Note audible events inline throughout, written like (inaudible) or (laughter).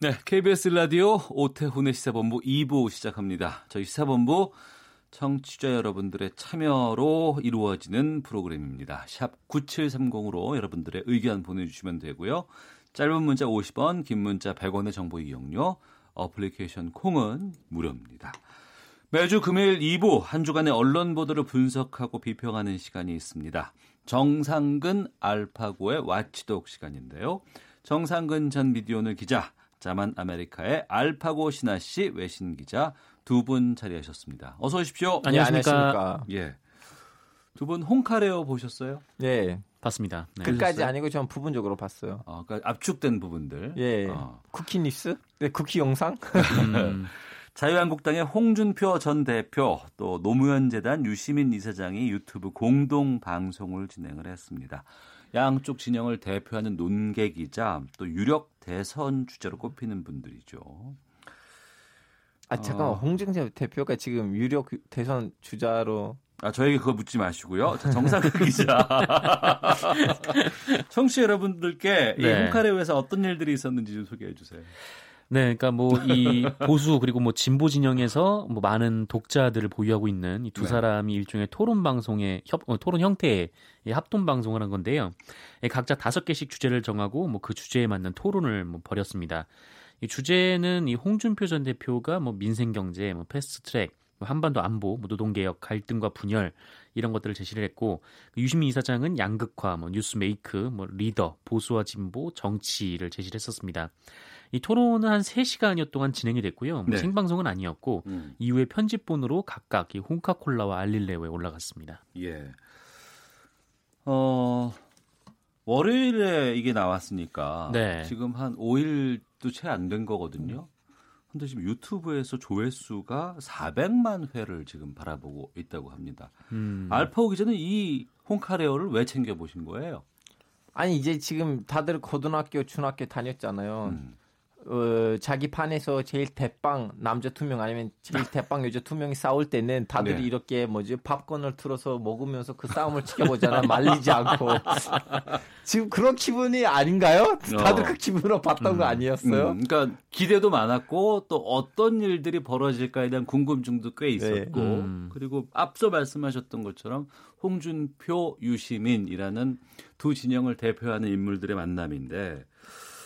네, KBS 라디오 오태훈의 시사본부 2부 시작합니다. 저희 시사본부 청취자 여러분들의 참여로 이루어지는 프로그램입니다. 샵 9730으로 여러분들의 의견 보내주시면 되고요. 짧은 문자 50원, 긴 문자 100원의 정보 이용료, 어플리케이션 콩은 무료입니다. 매주 금요일 2부 한 주간의 언론 보도를 분석하고 비평하는 시간이 있습니다. 정상근 알파고의 watchdog 시간인데요. 정상근 전 미디어오늘 기자, 자만 아메리카의 알파고 시나씨 외신 기자 두 분 자리하셨습니다. 어서 오십시오. 안녕하십니까. 예. 두 분 홍카레오 보셨어요? 예. 봤습니다. 네. 끝까지 보셨어요? 아니고 전 부분적으로 봤어요. 어, 그러니까 압축된 부분들. 예. 어. 쿠키 뉴스? 네, 쿠키 영상? 음, (laughs) 자유한국당의 홍준표 전 대표 또 노무현 재단 유시민 이사장이 유튜브 공동 방송을 진행을 했습니다. 양쪽 진영을 대표하는 논객이자 또 유력 대선 주자로 꼽히는 분들이죠. 아, 잠깐만. 어. 홍준표 대표가 지금 유력 대선 주자로 아, 저에게 그거 묻지 마시고요. 자, 정상근 (laughs) 기자. (laughs) 청취자 여러분들께 이 네. 홍카레오에서 어떤 일들이 있었는지 좀 소개해 주세요. 네, 그러니까 뭐 이 (laughs) 보수 그리고 뭐 진보 진영에서 뭐 많은 독자들을 보유하고 있는 이두 네. 사람이 일종의 토론 방송의 협 어, 토론 형태의 이 합동 방송을 한 건데요. 예, 각자 다섯 개씩 주제를 정하고 뭐 그 주제에 맞는 토론을 뭐 벌였습니다. 이 주제는 이 홍준표 전 대표가 뭐 민생 경제, 뭐 패스트트랙, 뭐 한반도 안보, 뭐 노동개혁, 갈등과 분열 이런 것들을 제시를 했고 그 유시민 이사장은 양극화, 뭐 뉴스메이크, 뭐 리더, 보수와 진보, 정치를 제시를 했었습니다. 이 토론은 한 3시간여 동안 진행이 됐고요. 뭐 네. 생방송은 아니었고 음, 이후에 편집본으로 각각 이 홍카콜라와 알릴레오에 올라갔습니다. 예. 어, 월요일에 이게 나왔으니까 네. 지금 한 5일도 채 안 된 거거든요. 근데 지금 유튜브에서 조회수가 400만 회를 지금 바라보고 있다고 합니다. 음. 알파 오 기자는 이 홍카레오를 왜 챙겨 보신 거예요? 아니 이제 지금 다들 고등학교, 중학교 다녔잖아요. 음. 어, 자기 판에서 제일 대빵 남자 두 명 아니면 제일 (laughs) 대빵 여자 두 명이 싸울 때는 다들 네. 이렇게 뭐지 팝콘을 틀어서 먹으면서 그 싸움을 지켜보잖아요. (laughs) 말리지 않고. (laughs) 지금 그런 기분이 아닌가요? 다들 어. 그 기분으로 봤던 거 아니었어요? 음, 그러니까 기대도 많았고 또 어떤 일들이 벌어질까에 대한 궁금증도 꽤 있었고 네. 음. 그리고 앞서 말씀하셨던 것처럼 홍준표, 유시민이라는 두 진영을 대표하는 인물들의 만남인데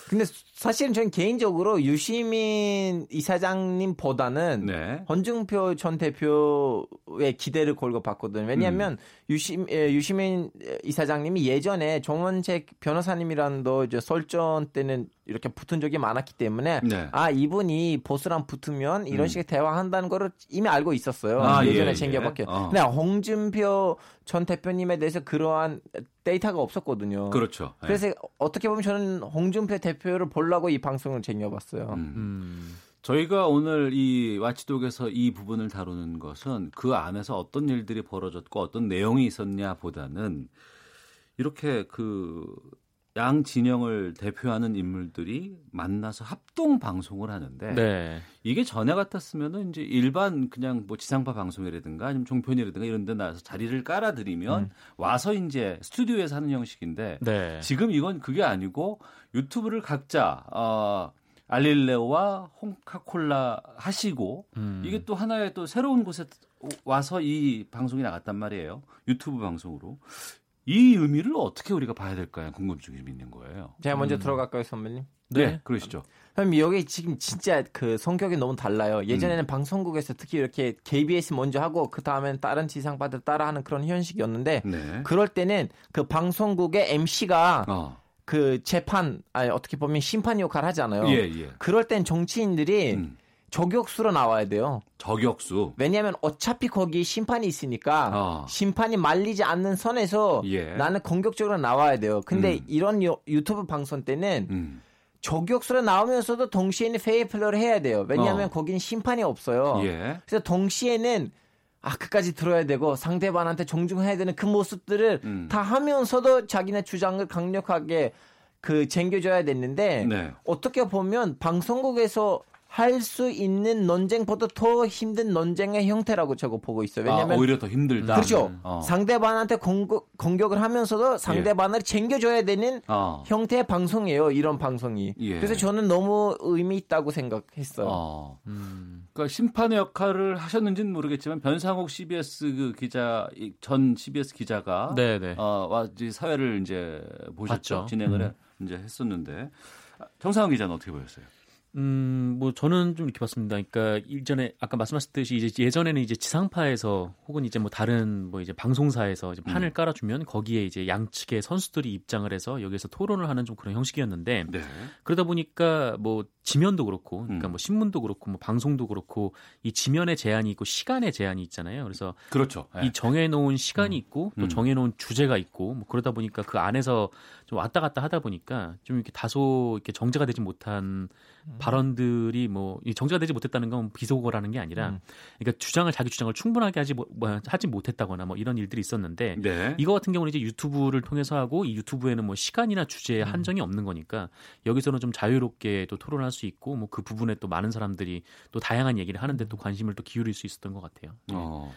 근데 사실은 저는 개인적으로 유시민 이사장님보다는 네. 헌중표 전 대표의 기대를 걸고 봤거든요. 왜냐하면 유시, 에, 유시민 이사장님이 예전에 정원책 변호사님이랑 도 이제 설전 때는 이렇게 붙은 적이 많았기 때문에 네. 아 이분이 보스랑 붙으면 이런 음. 식의 대화한다는 거를 이미 알고 있었어요. 아, 예전에 예, 챙겨봤게. 예. 어. 근데 홍준표 전 대표님에 대해서 그러한 데이터가 없었거든요. 그렇죠. 네. 그래서 어떻게 보면 저는 홍준표 대표를 보려고 이 방송을 챙겨봤어요. 음. 음. 저희가 오늘 이 와치독에서 이 부분을 다루는 것은 그 안에서 어떤 일들이 벌어졌고 어떤 내용이 있었냐 보다는 이렇게 그 양 진영을 대표하는 인물들이 만나서 합동 방송을 하는데 네. 이게 전에 같았으면은 이제 일반 그냥 뭐 지상파 방송이라든가 아니면 종편이라든가 이런 데 나와서 자리를 깔아드리면 와서 이제 스튜디오에서 하는 형식인데 네. 지금 이건 그게 아니고 유튜브를 각자 어, 알릴레오와 홍카콜라 하시고 음. 이게 또 하나의 또 새로운 곳에 와서 이 방송이 나갔단 말이에요. 유튜브 방송으로. 이 의미를 어떻게 우리가 봐야 될까요? 궁금증이 좀 있는 거예요. 제가 먼저 들어갈까요, 선배님? 네, 그러시죠. 그럼 여기 지금 진짜 그 성격이 너무 달라요. 예전에는 방송국에서 특히 이렇게 KBS 먼저 하고 그 다음엔 다른 지상파들 따라하는 그런 현식이었는데 네. 그럴 때는 그 방송국의 MC가 어. 그 재판 아니 어떻게 보면 심판 역할 하잖아요. 예, 예. 그럴 땐 정치인들이 음. 저격수로 나와야 돼요. 저격수. 왜냐하면 어차피 거기 심판이 있으니까 어. 심판이 말리지 않는 선에서 예. 나는 공격적으로 나와야 돼요. 근데 음. 이런 유, 유튜브 방송 때는 음. 저격수로 나오면서도 동시에는 페이플러를 해야 돼요. 왜냐하면 어. 거긴 심판이 없어요. 예. 그래서 동시에는 아 끝까지 들어야 되고 상대방한테 존중해야 되는 그 모습들을 음. 다 하면서도 자기네 주장을 강력하게 그 챙겨줘야 됐는데 네. 어떻게 보면 방송국에서 할 수 있는 논쟁보다 더 힘든 논쟁의 형태라고 저거 보고 있어요. 아, 왜냐하면 오히려 더 힘들다. 그렇죠. 어. 상대방한테 공격, 공격을 하면서도 상대방을 챙겨줘야 되는 어. 형태의 방송이에요. 이런 방송이. 예. 그래서 저는 너무 의미 있다고 생각했어요. 어. 음. 그러니까 심판의 역할을 하셨는지는 모르겠지만 변상욱 CBS 그 기자 이전 CBS 기자가 네, 네. 어, 와 사회를 이제 보셨죠 봤죠. 진행을 음. 해- 이제 했었는데 아, 정상훈 기자는 어떻게 보셨어요? 음, 뭐 저는 좀 이렇게 봤습니다. 그러니까 이전에 아까 말씀하셨듯이 이제 예전에는 이제 지상파에서 혹은 이제 뭐 다른 뭐 이제 방송사에서 이제 판을 음. 깔아주면 거기에 이제 양측의 선수들이 입장을 해서 여기서 토론을 하는 좀 그런 형식이었는데 네. 그러다 보니까 뭐 지면도 그렇고 그러니까 음. 뭐 신문도 그렇고 뭐 방송도 그렇고 이 지면의 제한이 있고 시간의 제한이 있잖아요. 그래서 그렇죠. 네. 이 정해놓은 시간이 있고 또 음. 정해놓은 주제가 있고 뭐 그러다 보니까 그 안에서 좀 왔다 갔다 하다 보니까 좀 이렇게 다소 이렇게 정제가 되지 못한 발언들이 뭐이 정제가 되지 못했다는 건 비속어라는 게 아니라 음. 그러니까 주장을 자기 주장을 충분하게 하지 못, 뭐, 하지 못했다거나 뭐 이런 일들이 있었는데 네. 이거 같은 경우는 이제 유튜브를 통해서 하고 이 유튜브에는 뭐 시간이나 주제에 한정이 없는 거니까 여기서는 좀 자유롭게 또 토론할 수 있고 뭐 그 부분에 또 많은 사람들이 또 다양한 얘기를 하는데 또 관심을 또 기울일 수 있었던 것 같아요. 어.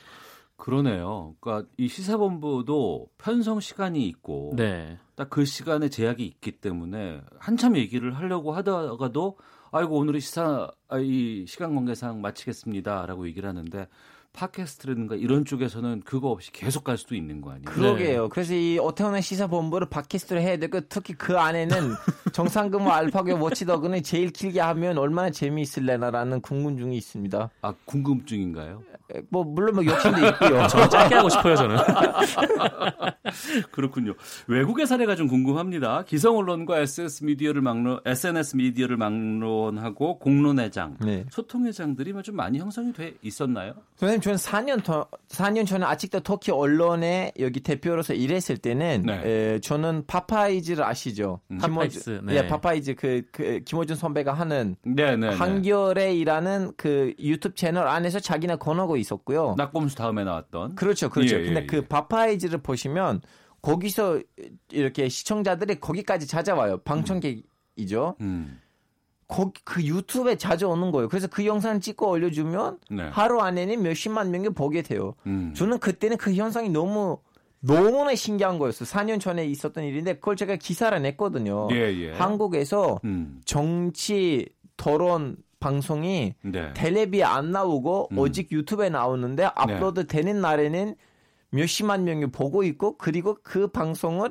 그러네요. 그러니까 이 시사본부도 편성 시간이 있고 네. 딱그 시간에 제약이 있기 때문에 한참 얘기를 하려고 하다가도 아이고 오늘의 시사 아, 이 시간 관계상 마치겠습니다라고 얘기를 하는데 팟캐스트라든가 이런 쪽에서는 그거 없이 계속 갈 수도 있는 거 아니에요? 그러게요. 그래서 이 오태훈의 시사본부를 팟캐스트로 해야 되고 특히 그 안에는 (laughs) 정상근무 알파고 워치더그는 제일 길게 하면 얼마나 재미있을래나라는 궁금증이 있습니다. 아 궁금증인가요? 에, 뭐 물론 뭐 욕심도 있고요. (laughs) 저는 짧게 하고 싶어요 저는. (laughs) 그렇군요. 외국의 사례가 좀 궁금합니다. 기성 언론과 SS 미디어를 막론, SNS 미디어를 막론하고 공론회장, 네. 소통회장들이 뭐좀 많이 형성이 돼 있었나요? 선생님 저는 4년 더 4년 전에 아직도 터키 언론에 여기 대표로서 일했을 때는 네. 에, 저는 파파이즈를 아시죠? 음. 파파이즈, 네. 예, 파파이즈 그, 그 김호준 선배가 하는 네 네. 한겨레 일하는 그 유튜브 채널 안에서 자기네 권하고 있었고요. 낙범수 다음에 나왔던. 그렇죠, 그렇죠. 예, 예, 근데 예. 그 파파이즈를 보시면 거기서 이렇게 시청자들이 거기까지 찾아와요. 방청객이죠. 음. 거기 그 유튜브에 자주 오는 거예요. 그래서 그 영상 찍고 올려주면 네. 하루 안에는 몇십만 명이 보게 돼요. 음. 저는 그때는 그 현상이 너무 너무나 신기한 거였어요. 4년 전에 있었던 일인데 그걸 제가 기사를 냈거든요. 예, 예. 한국에서 음. 정치 토론 방송이 네. 텔레비에 안 나오고 음. 오직 유튜브에 나오는데 업로드 되는 날에는 몇십만 명이 보고 있고 그리고 그 방송을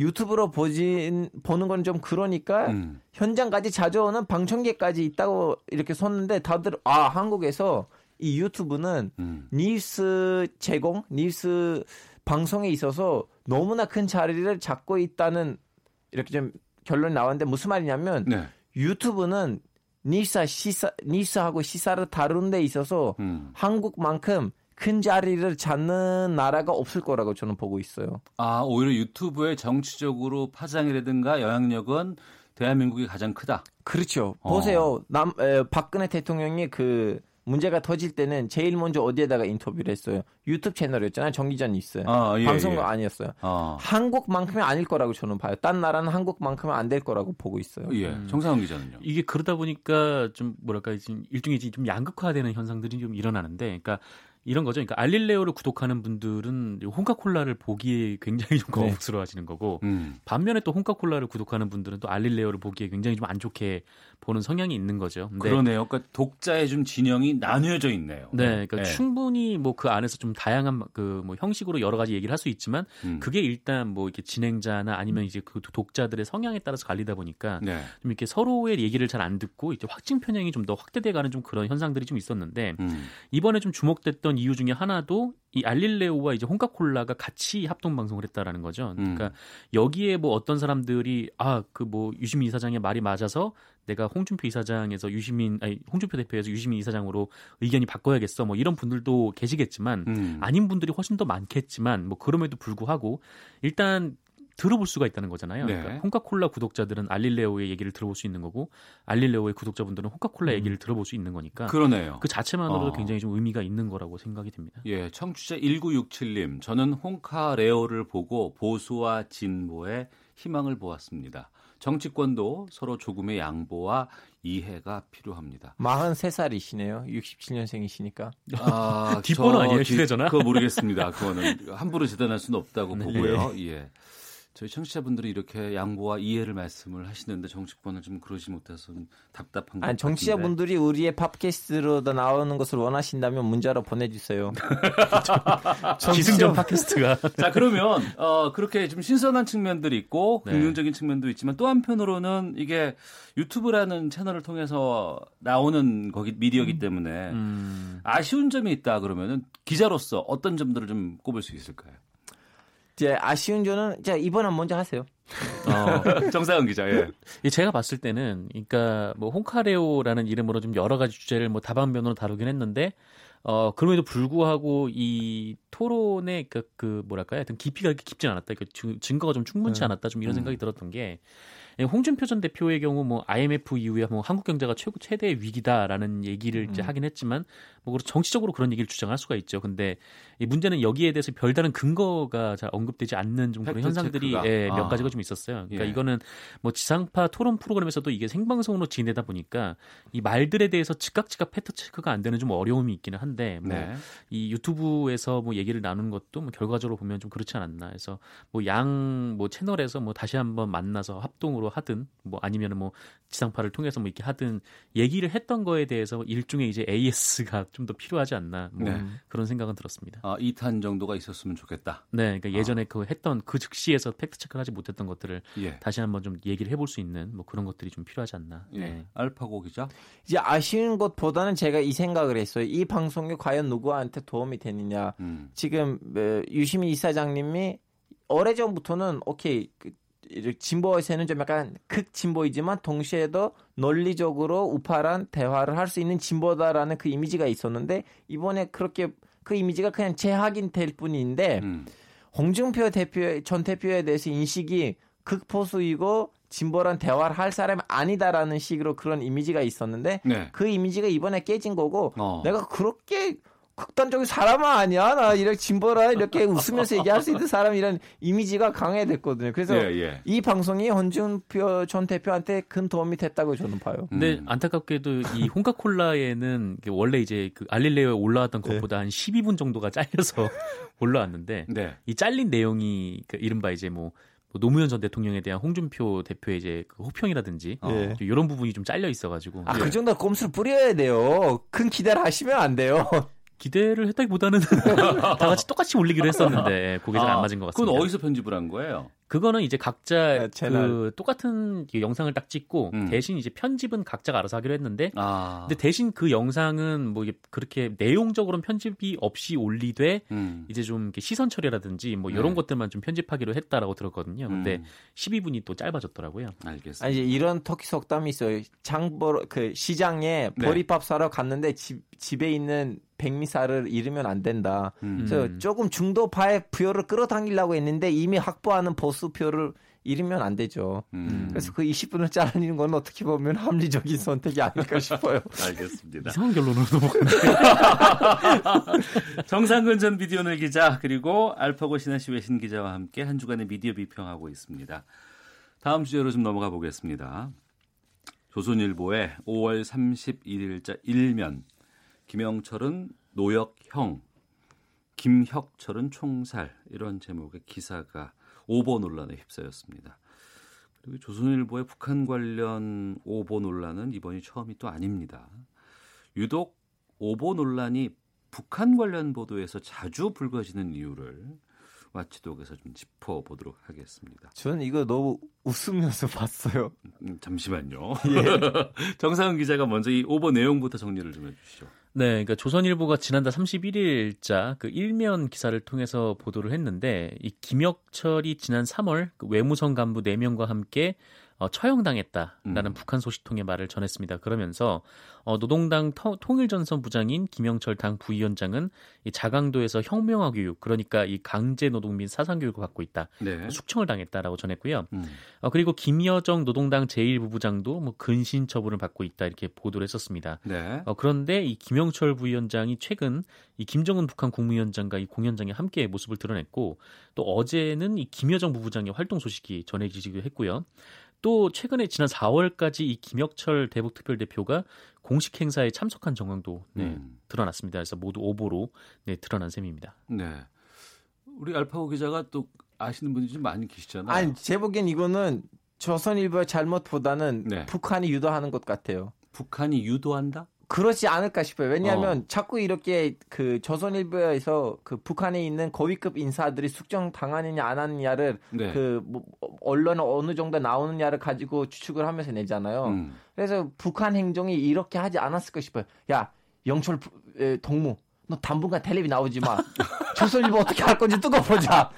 유튜브로 보진 보는 건 좀 그러니까 음. 현장까지 자주 오는 방청객까지 있다고 이렇게 썼는데 다들 아 한국에서 이 유튜브는 음. 뉴스 제공, 뉴스 방송에 있어서 너무나 큰 자리를 잡고 있다는 이렇게 좀 결론이 나왔는데 무슨 말이냐면 네. 유튜브는 뉴스 시사 뉴스하고 시사를 다루는 데 있어서 음. 한국만큼 큰 자리를 잡는 나라가 없을 거라고 저는 보고 있어요. 아, 오히려 유튜브의 정치적으로 파장이라든가 영향력은 대한민국이 가장 크다. 그렇죠. 어. 보세요. 남 에, 박근혜 대통령이 그 문제가 터질 때는 제일 먼저 어디에다가 인터뷰를 했어요. 유튜브 채널이었잖아요. 정기전 뉴스. 아, 예, 방송국 예. 아니었어요. 어. 한국만큼은 아닐 거라고 저는 봐요. 딴 나라는 한국만큼은 안 될 거라고 보고 있어요. 예. 정상훈 기자는요. 이게 그러다 보니까 좀 뭐랄까 지금 일종의 좀 양극화되는 현상들이 좀 일어나는데, 그러니까 이런 거죠. 그러니까 알릴레오를 구독하는 분들은 홍카콜라를 보기에 굉장히 좀 네. 거북스러워하시는 거고, 음. 반면에 또 홍카콜라를 구독하는 분들은 또 알릴레오를 보기에 굉장히 좀 안 좋게 보는 성향이 있는 거죠. 그러네요. 그러니까 독자의 좀 진영이 나뉘어져 있네요. 네, 그러니까 예. 충분히 뭐 그 안에서 좀 다양한 그 뭐 형식으로 여러 가지 얘기를 할 수 있지만 음. 그게 일단 뭐 이렇게 진행자나 아니면 이제 그 독자들의 성향에 따라서 갈리다 보니까 네. 좀 이렇게 서로의 얘기를 잘 안 듣고 이제 확증 편향이 좀 더 확대돼가는 좀 그런 현상들이 좀 있었는데 음. 이번에 좀 주목됐던 이유 중에 하나도 이 알릴레오와 이제 홍카콜라가 같이 합동 방송을 했다라는 거죠. 음. 그러니까 여기에 뭐 어떤 사람들이 아 그 뭐 유시민 이사장의 말이 맞아서 내가 홍준표 이사장에서 유시민 아니 홍준표 대표에서 유시민 이사장으로 의견이 바꿔야겠어 뭐 이런 분들도 계시겠지만 음. 아닌 분들이 훨씬 더 많겠지만 뭐 그럼에도 불구하고 일단 들어볼 수가 있다는 거잖아요. 네. 그러니까 홍카콜라 구독자들은 알릴레오의 얘기를 들어볼 수 있는 거고 알릴레오의 구독자분들은 홍카콜라 음. 얘기를 들어볼 수 있는 거니까 그러네요. 그 자체만으로도 어. 굉장히 좀 의미가 있는 거라고 생각이 됩니다. 예, 청취자 1967님, 저는 홍카레오를 보고 보수와 진보의 희망을 보았습니다. 정치권도 서로 조금의 양보와 이해가 필요합니다. 43살이시네요. 67년생이시니까. 아, (laughs) 뒷번호 저 아니에요, 뒷- 휴대전화? 그거 모르겠습니다. 그거는 함부로 재단할 수는 없다고 네. 보고요. 예. 저희 청취자분들이 이렇게 양보와 이해를 말씀을 하시는데 정치권은 좀 그러지 못해서 좀 답답한 것 아니. 정치자분들이 우리의 팟캐스트로 나오는 것을 원하신다면 문자로 보내주세요. (laughs) 기승전 팟캐스트가 (laughs) 자 그러면 어, 그렇게 좀 신선한 측면들이 있고 네. 긍정적인 측면도 있지만 또 한편으로는 이게 유튜브라는 채널을 통해서 나오는 거기 미디어기 때문에 음, 아쉬운 점이 있다 그러면은 기자로서 어떤 점들을 좀 꼽을 수 있을까요? 이제 아쉬운 점은 자 이번엔 먼저 하세요. 어, (laughs) 정상은 기자. 예. 이 제가 봤을 때는 그러니까 뭐 홍카레오라는 이름으로 좀 여러 가지 주제를 뭐 다방면으로 다루긴 했는데 어 그럼에도 불구하고 이 토론의 그, 그 뭐랄까요? 하여튼 깊이가 그렇게 깊진 않았다. 그 증- 증거가 좀 충분치 음. 않았다. 좀 이런 음. 생각이 들었던 게 예, 홍준표 전 대표의 경우 뭐 IMF 이후에 뭐 한국 경제가 최고 최대의 위기다라는 얘기를 이제 음. 하긴 했지만 뭐 정치적으로 그런 얘기를 주장할 수가 있죠. 근데 이 문제는 여기에 대해서 별다른 근거가 잘 언급되지 않는 좀 그런 현상들이. 예, 몇 아. 가지가 좀 있었어요. 그러니까 예. 이거는 뭐 지상파 토론 프로그램에서도 이게 생방송으로 진행되다 보니까 이 말들에 대해서 즉각 즉각 팩트 체크가 안 되는 좀 어려움이 있기는 한데 뭐 네. 이 유튜브에서 뭐 얘기를 나누는 것도 뭐 결과적으로 보면 좀 그렇지 않았나 해서 뭐양뭐 채널에서 뭐 다시 한번 만나서 합동으로 하든 뭐 아니면은 뭐 지상파를 통해서 뭐 이렇게 하든 얘기를 했던 거에 대해서 일종의 이제 AS가 좀 더 필요하지 않나 뭐 네. 그런 생각은 들었습니다. 아, 2탄 정도가 있었으면 좋겠다. 네, 그러니까 아. 예전에 그 했던 그 즉시에서 팩트 체크를 하지 못했던 것들을 예. 다시 한번 좀 얘기를 해볼 수 있는 뭐 그런 것들이 좀 필요하지 않나. 예. 네. 알파고 기자. 이제 아쉬운 것보다는 제가 이 생각을 했어요. 이 방송이 과연 누구한테 도움이 되느냐. 음. 지금 어, 유시민 이사장님이 오래전부터는 오케이 그, 진보에서는 좀 약간 극진보이지만 동시에도 논리적으로 우파란 대화를 할 수 있는 진보다라는 그 이미지가 있었는데 이번에 그렇게 그 이미지가 그냥 재확인될 뿐인데 음. 홍준표 대표 전 대표에 대해서 인식이 극보수이고 진보란 대화를 할 사람이 아니다라는 식으로 그런 이미지가 있었는데 네. 그 이미지가 이번에 깨진 거고 어. 내가 그렇게 극단적인 사람은 아니야. 나 이렇게 진보라 이렇게 웃으면서 얘기할 수 있는 사람이라는 이미지가 강해됐거든요. 그래서 예, 예. 이 방송이 헌준표 전 대표한테 큰 도움이 됐다고 저는 봐요. 근데 음. 안타깝게도 이 홍카콜라에는 원래 이제 그 알릴레오에 올라왔던 네. 것보다 한 12분 정도가 잘려서 (laughs) 올라왔는데 네. 이 잘린 내용이 그 이른바 이제 뭐, 뭐 노무현 전 대통령에 대한 홍준표 대표의 이제 그 호평이라든지 어. 예. 이런 부분이 좀 잘려 있어가지고 아, 예. 그 정도 꼼수를 뿌려야 돼요. 큰 기대를 하시면 안 돼요. 기대를 했다기보다는 (laughs) 다 같이 똑같이 올리기로 했었는데 (laughs) 그게 잘안 아, 맞은 것 같습니다. 그건 어디서 편집을 한 거예요? 그거는 이제 각자 네, 채널. 그 똑같은 그 영상을 딱 찍고 음. 대신 이제 편집은 각자가 알아서 하기로 했는데 아. 근데 대신 그 영상은 뭐 그렇게 내용적으로는 편집이 없이 올리되 음. 이제 좀 시선 처리라든지 뭐 이런 네. 것들만 좀 편집하기로 했다라고 들었거든요. 근데 음. 12분이 또 짧아졌더라고요. 알겠습니다. 아니, 이제 이런 터키 속담이 있어요. 장보러 그 시장에 네. 보리밥 사러 갔는데 집, 집에 있는 백미살을 잃으면 안 된다. 음. 그래서 음. 조금 중도파의 표를 끌어당기려고 했는데 이미 확보하는 보수 표를 잃으면 안 되죠. 음. 그래서 그 20분을 잘라내는 건 어떻게 보면 합리적인 선택이 아닐까 싶어요. (laughs) 알겠습니다. 이상한 결론으로 넘어갔네. (laughs) 정상근 전 비디오널 기자 그리고 알파고 신하시 외신 기자와 함께 한 주간의 미디어 비평하고 있습니다. 다음 주제로 좀 넘어가 보겠습니다. 조선일보의 5월 31일자 일면 김영철은 노역형, 김혁철은 총살 이런 제목의 기사가 오보 논란에 휩싸였습니다. 그리고 조선일보의 북한 관련 오보 논란은 이번이 처음이 또 아닙니다. 유독 오보 논란이 북한 관련 보도에서 자주 불거지는 이유를 와치독에서 좀 짚어보도록 하겠습니다. 저는 이거 너무 웃으면서 봤어요. 음, 잠시만요. (laughs) 정상은 기자가 먼저 이 오보 내용부터 정리를 좀 해주시죠. 네, 그러니까 조선일보가 지난달 31일자 그 일면 기사를 통해서 보도를 했는데 이 김혁철이 지난 3월 그 외무성 간부 4명과 함께 어, 처형당했다라는 음. 북한 소식통의 말을 전했습니다. 그러면서 어, 노동당 터- 통일전선 부장인 김영철 당 부위원장은 이 자강도에서 혁명화 교육, 그러니까 이 강제 노동 및 사상 교육을 받고 있다. 네. 숙청을 당했다라고 전했고요. 음. 어, 그리고 김여정 노동당 제1부부장도 뭐 근신 처분을 받고 있다 이렇게 보도를 했었습니다. 네. 어, 그런데 이 김영철 부위원장이 최근 이 김정은 북한 국무위원장과 이 공연장에 함께 모습을 드러냈고 또 어제는 이 김여정 부부장의 활동 소식이 전해지기도 했고요. 또 최근에 지난 4월까지 이 김혁철 대북 특별 대표가 공식 행사에 참석한 정황도 네, 음. 드러났습니다. 그래서 모두 오보로 네, 드러난 셈입니다. 네. 우리 알파고 기자가 또 아시는 분이 좀 많이 계시잖아요. 아니 제 보기엔 이거는 조선일보의 잘못보다는 네. 북한이 유도하는 것 같아요. 북한이 유도한다? 그렇지 않을까 싶어요. 왜냐하면 어. 자꾸 이렇게 그 조선일보에서 그 북한에 있는 고위급 인사들이 숙정 당하느냐 안 하느냐를 네. 그 뭐, 언론에 어느 정도 나오느냐를 가지고 추측을 하면서 내잖아요. 음. 그래서 북한 행정이 이렇게 하지 않았을까 싶어요. 야 영철 동무 너 당분간 텔레비 나오지 마. (laughs) 조선일보 어떻게 할 건지 뜨고 보자.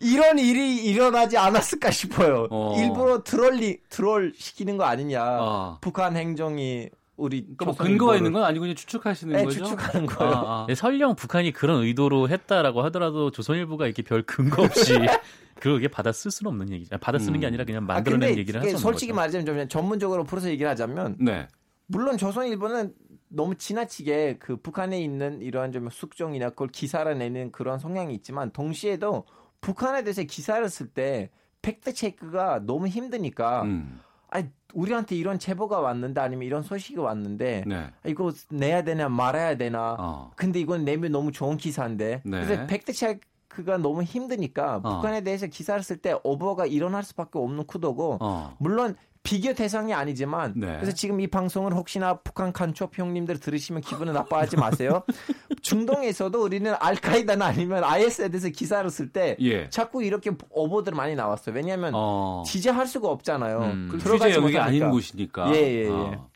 이런 일이 일어나지 않았을까 싶어요. 어. 일부러 트롤리 트롤 시키는 거 아니냐. 아. 북한 행정이 우리 그러니까 뭐 근거가 있는 건 아니고 그냥 추측하시는 네, 거죠? 추측하는 거예요. 아, 아. 네, 설령 북한이 그런 의도로 했다라고 하더라도 조선일보가 이렇게 별 근거 없이 (laughs) 그게 받아 쓸 수는 없는 얘기죠. 받아 쓰는 게 음. 아니라 그냥 아, 만들어낸 근데 얘기를 하는 솔직히 거죠. 말하자면 좀 전문적으로 풀어서 얘기를 하자면 네. 물론 조선일보는 너무 지나치게 그 북한에 있는 이러한 좀 숙청이나 그걸 기사를 내는 그런 성향이 있지만 동시에도 북한에 대해서 기사를 쓸 때 fact check가 너무 힘드니까 음. 아니 우리한테 이런 제보가 왔는데 아니면 이런 소식이 왔는데 네. 아, 이거 내야 되나 말아야 되나 어. 근데 이건 내면 너무 좋은 기사인데 네. 그래서 fact check가 너무 힘드니까 어. 북한에 대해서 기사를 쓸 때 오버가 일어날 수밖에 없는 구도고 어. 물론 비교 대상이 아니지만 네. 그래서 지금 이 방송을 혹시나 북한 간첩 형님들 들으시면 기분은 나빠하지 마세요. (laughs) 중동에서도 우리는 알카이다나 아니면 IS에 대해서 기사를 쓸때 예. 자꾸 이렇게 오버들 많이 나왔어요. 왜냐하면 어. 취재할 수가 없잖아요. 음. 그 들어가지 취재 영역이 못하니까. 아닌 곳이니까. 예, 예, 예. 어.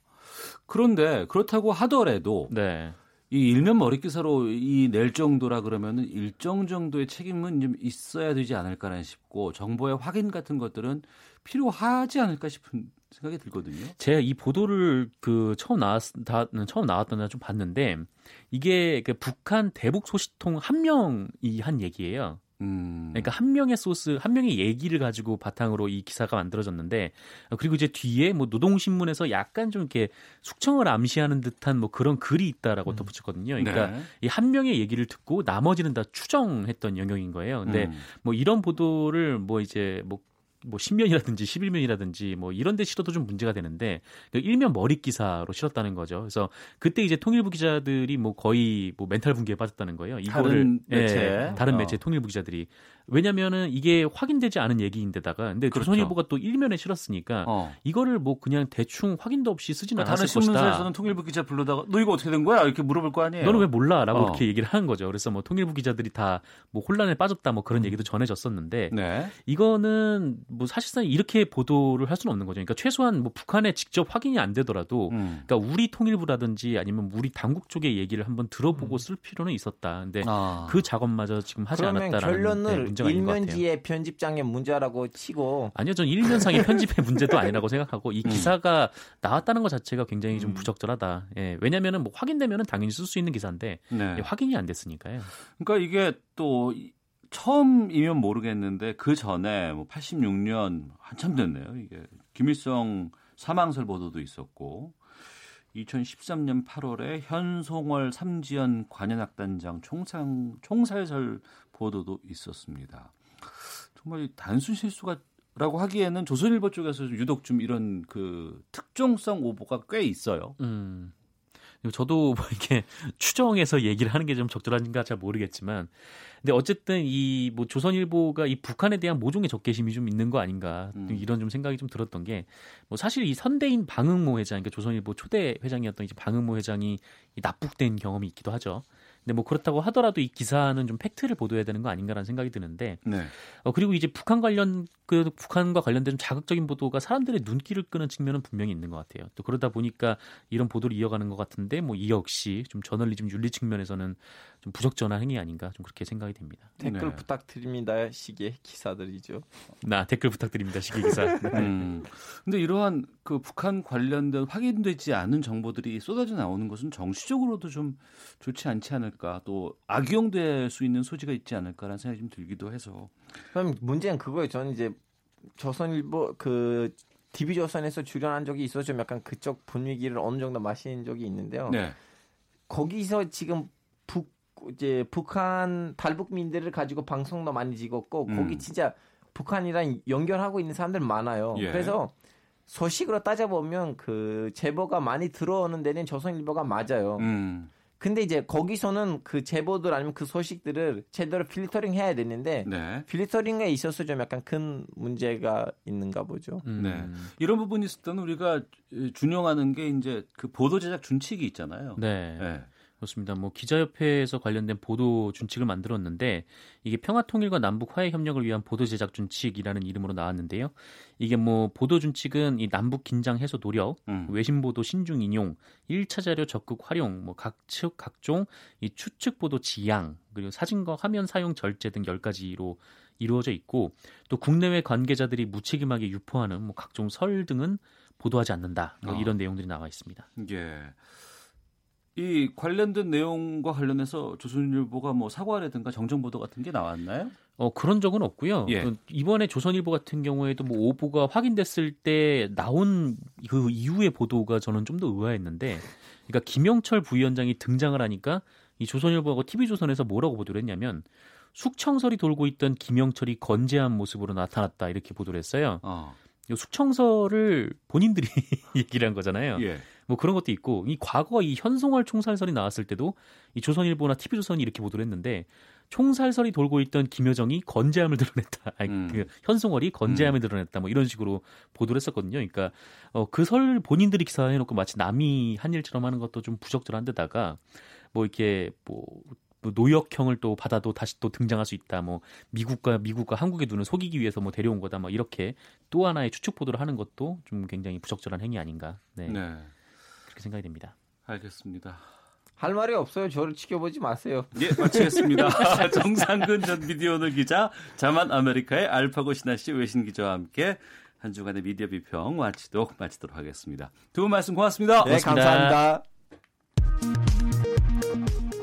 그런데 그렇다고 하더라도 네. 이 일면 머리 기사로 이 낼 정도라 그러면은 일정 정도의 책임은 좀 있어야 되지 않을까나 싶고 정보의 확인 같은 것들은 필요하지 않을까 싶은 생각이 들거든요. 제가 이 보도를 그 처음 나왔 다 처음 나왔던 날좀 봤는데 이게 그 북한 대북 소식통 한 명이 한 얘기예요. 음. 그러니까 한 명의 소스, 한 명의 얘기를 가지고 바탕으로 이 기사가 만들어졌는데 어, 그리고 이제 뒤에 뭐 노동신문에서 약간 좀 이렇게 숙청을 암시하는 듯한 뭐 그런 글이 있다라고 덧붙였거든요. 그러니까 네. 이한 명의 얘기를 듣고 나머지는 다 추정했던 영역인 거예요. 근데 음. 뭐 이런 보도를 뭐 이제 뭐 뭐 10면이라든지 11면이라든지 뭐 이런 데 실어도 좀 문제가 되는데 그 일면 머릿 기사로 실었다는 거죠. 그래서 그때 이제 통일부 기자들이 뭐 거의 뭐 멘탈 붕괴에 빠졌다는 거예요. 이거를 다른 예, 매체? 다른 어. 매체 통일부 기자들이 왜냐면은 이게 확인되지 않은 얘기인데다가 근데 그렇죠. 조선일보가 또 일면에 실었으니까 어. 이거를 뭐 그냥 대충 확인도 없이 쓰지는 그러니까 다른 않았을 것이다. 신문사에서는 통일부 기자 불러다가 너 이거 어떻게 된 거야? 이렇게 물어볼 거 아니에요. 너는 왜 몰라라고 어. 이렇게 얘기를 하는 거죠. 그래서 뭐 통일부 기자들이 다 뭐 혼란에 빠졌다 뭐 그런 얘기도 전해졌었는데 네. 이거는 뭐 사실상 이렇게 보도를 할 수는 없는 거죠. 그러니까 최소한 뭐 북한에 직접 확인이 안 되더라도 음. 그러니까 우리 통일부라든지 아니면 우리 당국 쪽의 얘기를 한번 들어보고 쓸 필요는 있었다. 근데 아. 그 작업마저 지금 하지 않았다라는 네, 결론을 문제가 있는 것 같아요. 일면지의 편집장의 문제라고 치고 아니요, 전 일면상의 편집의 문제도 아니라고 생각하고 이 음. 기사가 나왔다는 것 자체가 굉장히 좀 음. 부적절하다. 예, 왜냐하면은 뭐 확인되면은 당연히 쓸 수 있는 기사인데 네. 예, 확인이 안 됐으니까요. 그러니까 이게 또 이- 처음이면 모르겠는데 그 전에 뭐 86년 한참 됐네요. 이게 김일성 사망설 보도도 있었고 2013년 8월에 현송월 삼지연 관현악단장 총상 총살설 보도도 있었습니다. 정말 이 단순 실수가 라고 하기에는 조선일보 쪽에서 유독 좀 이런 그 특종성 오보가 꽤 있어요. 음. 저도 뭐 (laughs) 이렇게 추정해서 얘기를 하는 게 좀 적절한가 잘 모르겠지만, 근데 어쨌든 이 뭐 조선일보가 이 북한에 대한 모종의 적개심이 좀 있는 거 아닌가 음. 이런 좀 생각이 좀 들었던 게, 뭐 사실 이 선대인 방응모 회장, 그러니까 조선일보 초대 회장이었던 이제 방응모 회장이 이 납북된 경험이 있기도 하죠. 근데 뭐 그렇다고 하더라도 이 기사는 좀 팩트를 보도해야 되는 거 아닌가라는 생각이 드는데 네. 어 그리고 이제 북한 관련 그 북한과 관련된 좀 자극적인 보도가 사람들의 눈길을 끄는 측면은 분명히 있는 것 같아요. 또 그러다 보니까 이런 보도를 이어가는 것 같은데 뭐 이 역시 좀 저널리즘 윤리 측면에서는 좀 부적절한 행위 아닌가 좀 그렇게 생각이 됩니다. 댓글 네. 부탁드립니다 시기의 기사들이죠. 나 댓글 부탁드립니다. 시기 기사. (laughs) 음. 근데 이러한 그 북한 관련된 확인되지 않은 정보들이 쏟아져 나오는 것은 정치적으로도 좀 좋지 않지 않을까 또 악용될 수 있는 소지가 있지 않을까라는 생각이 좀 들기도 해서 그럼 문제는 그거예요. 저는 이제 조선일보 그 TV 조선에서 출연한 적이 있어서 좀 약간 그쪽 분위기를 어느 정도 마신 적이 있는데요. 네. 거기서 지금 북 이제 북한 탈북민들을 가지고 방송도 많이 찍었고 음. 거기 진짜 북한이랑 연결하고 있는 사람들 많아요. 예. 그래서 소식으로 따져보면 그 제보가 많이 들어오는 데는 조선일보가 맞아요. 음. 근데 이제 거기서는 그 제보들 아니면 그 소식들을 제대로 필터링 해야 되는데 네. 필터링에 있어서 좀 약간 큰 문제가 있는가 보죠. 음. 네. 이런 부분이 있을 때는 우리가 준용하는 게 이제 그 보도 제작 준칙이 있잖아요. 네. 네. 그렇습니다. 뭐 기자협회에서 관련된 보도 준칙을 만들었는데 이게 평화통일과 남북 화해 협력을 위한 보도 제작 준칙이라는 이름으로 나왔는데요. 이게 뭐 보도 준칙은 이 남북 긴장 해소 노력, 음. 외신 보도 신중 인용, 1차 자료 적극 활용, 뭐 각측 각종 이 추측 보도 지양, 그리고 사진과 화면 사용 절제 등 10가지로 이루어져 있고 또 국내외 관계자들이 무책임하게 유포하는 뭐 각종 설 등은 보도하지 않는다. 뭐 아. 이런 내용들이 나와 있습니다. 예. 이 관련된 내용과 관련해서 조선일보가 뭐 사과라든가 정정 보도 같은 게 나왔나요? 어 그런 적은 없고요. 예. 그 이번에 조선일보 같은 경우에도 뭐 오보가 확인됐을 때 나온 그 이후의 보도가 저는 좀 더 의아했는데, 그러니까 김영철 부위원장이 등장을 하니까 이 조선일보하고 TV조선에서 뭐라고 보도를 했냐면 숙청설이 돌고 있던 김영철이 건재한 모습으로 나타났다 이렇게 보도를 했어요. 어. 이 숙청설을 본인들이 (laughs) 얘기를 한 거잖아요. 예. 뭐 그런 것도 있고 이 과거 이 현송월 총살설이 나왔을 때도 이 조선일보나 TV조선이 이렇게 보도를 했는데 총살설이 돌고 있던 김여정이 건재함을 (laughs) 드러냈다. 아니, 음. 그 현송월이 건재함을 드러냈다. 뭐 이런 식으로 보도를 했었거든요. 그러니까 어, 그 설 본인들이 기사해놓고 마치 남이 한 일처럼 하는 것도 좀 부적절한 데다가 뭐 이렇게 뭐. 뭐 노역형을 또 받아도 다시 또 등장할 수 있다. 뭐 미국과 미국과 한국의 눈을 속이기 위해서 뭐 데려온 거다. 뭐 이렇게 또 하나의 추측 보도를 하는 것도 좀 굉장히 부적절한 행위 아닌가. 네, 네. 그렇게 생각이 됩니다. 알겠습니다. 할 말이 없어요. 저를 지켜보지 마세요. 예, 마치겠습니다. (laughs) 정상근 전 미디어오늘 기자, 자만 아메리카의 알파고 신하 씨 외신 기자와 함께 한 주간의 미디어 비평 마치도록 마치도록 하겠습니다. 두 분 말씀 고맙습니다. 네, 고맙습니다. 감사합니다.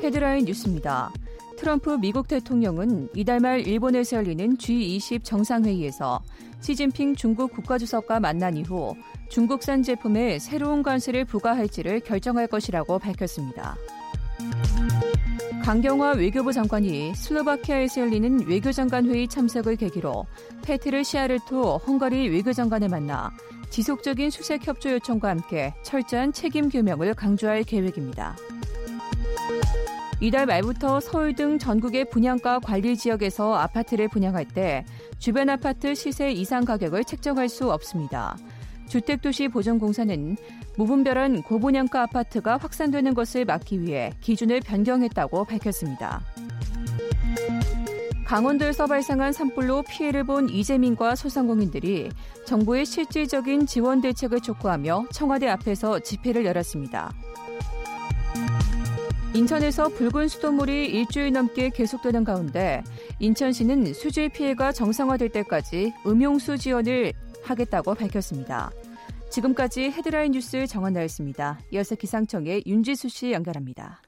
헤드라인 뉴스입니다. 트럼프 미국 대통령은 이달 말 일본에서 열리는 G20 정상회의에서 시진핑 중국 국가주석과 만난 이후 중국산 제품에 새로운 관세를 부과할지를 결정할 것이라고 밝혔습니다. 강경화 외교부 장관이 슬로바키아에서 열리는 외교장관 회의 참석을 계기로 페트르 시아르토 헝가리 외교장관을 만나 지속적인 수색 협조 요청과 함께 철저한 책임 규명을 강조할 계획입니다. 이달 말부터 서울 등 전국의 분양가 관리 지역에서 아파트를 분양할 때 주변 아파트 시세 이상 가격을 책정할 수 없습니다. 주택도시보전공사는 무분별한 고분양가 아파트가 확산되는 것을 막기 위해 기준을 변경했다고 밝혔습니다. 강원도에서 발생한 산불로 피해를 본 이재민과 소상공인들이 정부의 실질적인 지원 대책을 촉구하며 청와대 앞에서 집회를 열었습니다. 인천에서 붉은 수돗물이 일주일 넘게 계속되는 가운데 인천시는 수질 피해가 정상화될 때까지 음용수 지원을 하겠다고 밝혔습니다. 지금까지 헤드라인 뉴스 정원 나였습니다. 이어서 기상청의 윤지수 씨 연결합니다.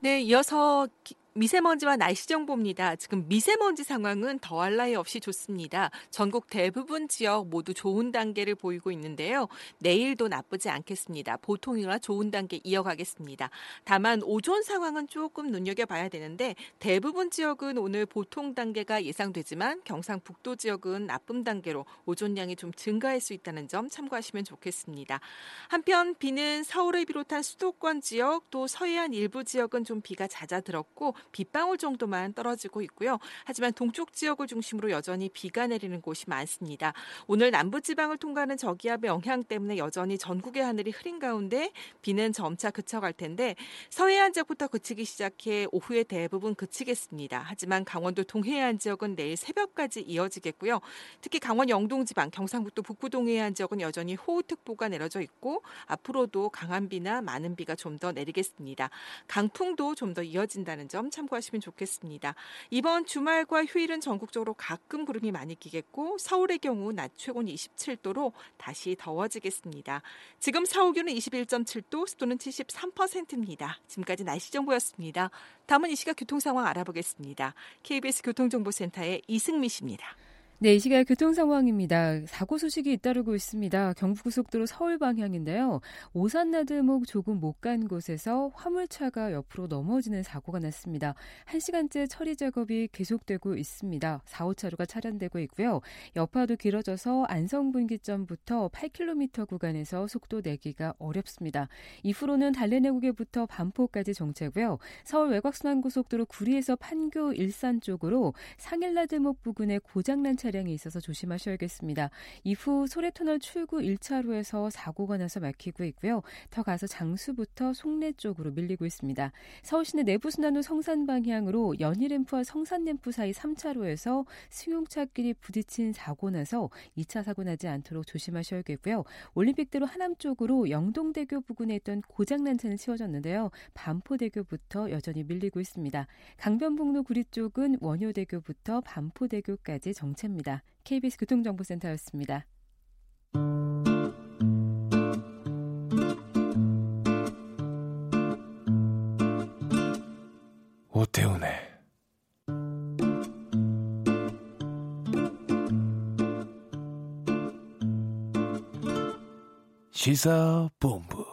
네, 이어서 기- 미세먼지와 날씨 정보입니다. 지금 미세먼지 상황은 더할 나위 없이 좋습니다. 전국 대부분 지역 모두 좋은 단계를 보이고 있는데요. 내일도 나쁘지 않겠습니다. 보통이나 좋은 단계 이어가겠습니다. 다만 오존 상황은 조금 눈여겨봐야 되는데 대부분 지역은 오늘 보통 단계가 예상되지만 경상북도 지역은 나쁨 단계로 오존량이 좀 증가할 수 있다는 점 참고하시면 좋겠습니다. 한편 비는 서울을 비롯한 수도권 지역 또 서해안 일부 지역은 좀 비가 잦아 들었고 빗방울 정도만 떨어지고 있고요. 하지만 동쪽 지역을 중심으로 여전히 비가 내리는 곳이 많습니다. 오늘 남부지방을 통과하는 저기압의 영향 때문에 여전히 전국의 하늘이 흐린 가운데 비는 점차 그쳐갈 텐데 서해안 지역부터 그치기 시작해 오후에 대부분 그치겠습니다. 하지만 강원도 동해안 지역은 내일 새벽까지 이어지겠고요. 특히 강원 영동 지방, 경상북도 북부 동해안 지역은 여전히 호우특보가 내려져 있고 앞으로도 강한 비나 많은 비가 좀 더 내리겠습니다. 강풍도 좀 더 이어진다는 점 참고하시면 좋겠습니다. 이번 주말과 휴일은 전국적으로 가끔 구름이 많이 끼겠고 서울의 경우 낮 최고는 27도로 다시 더워지겠습니다. 지금 서울 기온은 21.7도, 습도는 73%입니다. 지금까지 날씨 정보였습니다. 다음은 이 시각 교통 상황 알아보겠습니다. KBS 교통정보센터의 이승미 씨입니다. 네, 이 시각 교통 상황입니다. 사고 소식이 잇따르고 있습니다. 경부고속도로 서울 방향인데요. 오산 나들목 조금 못 간 곳에서 화물차가 옆으로 넘어지는 사고가 났습니다. 1시간째 처리 작업이 계속되고 있습니다. 4, 5차로가 차단되고 있고요. 여파도 길어져서 안성분기점부터 8km 구간에서 속도 내기가 어렵습니다. 이후로는 달래내국에부터 반포까지 정체고요. 서울 외곽순환고속도로 구리에서 판교 일산 쪽으로 상일나들목 부근에 고장난 차 차량이 있어서 조심하셔야겠습니다. 이후 소래터널 출구 1차로에서 사고가 나서 막히고 있고요. 더 가서 장수부터 송내 쪽으로 밀리고 있습니다. 서울시내 내부순환로 성산 방향으로 연희램프와 성산램프 사이 3차로에서 승용차끼리 부딪힌 사고 나서 2차 사고 나지 않도록 조심하셔야겠고요. 올림픽대로 하남 쪽으로 영동대교 부근에 있던 고장난 차는 치워졌는데요. 반포대교부터 여전히 밀리고 있습니다. 강변북로 구리 쪽은 원효대교부터 반포대교까지 정체입니다. 합니다. KBS 교통정보센터였습니다. 오태훈의 시사본부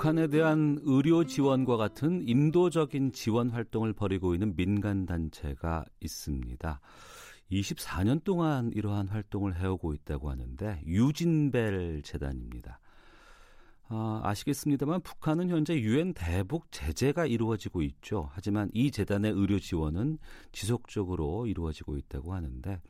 북한에 대한 의료 지원과 같은 인도적인 지원 활동을 벌이고 있는 민간 단체가 있습니다. 24년 동안 이러한 활동을 해오고 있다고 하는데 유진벨 재단입니다. 아, 아시겠습니다만 북한은 현재 유엔 대북 제재가 이루어지고 있죠. 하지만 이 재단의 의료 지원은 지속적으로 이루어지고 있다고 하는데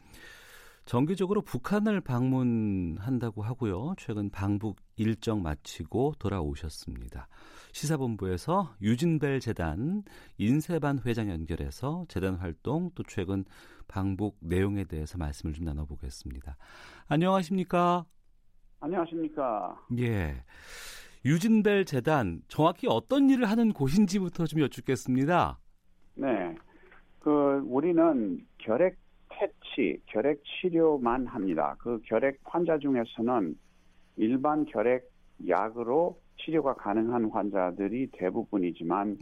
정기적으로 북한을 방문한다고 하고요. 최근 방북 일정 마치고 돌아오셨습니다. 시사본부에서 유진벨 재단 인세반 회장 연결해서 재단 활동 또 최근 방북 내용에 대해서 말씀을 좀 나눠보겠습니다. 안녕하십니까? 안녕하십니까? 예. 유진벨 재단 정확히 어떤 일을 하는 곳인지부터 좀 여쭙겠습니다. 네. 그 우리는 결핵 퇴치, 결핵 치료만 합니다. 그 결핵 환자 중에서는 일반 결핵 약으로 치료가 가능한 환자들이 대부분이지만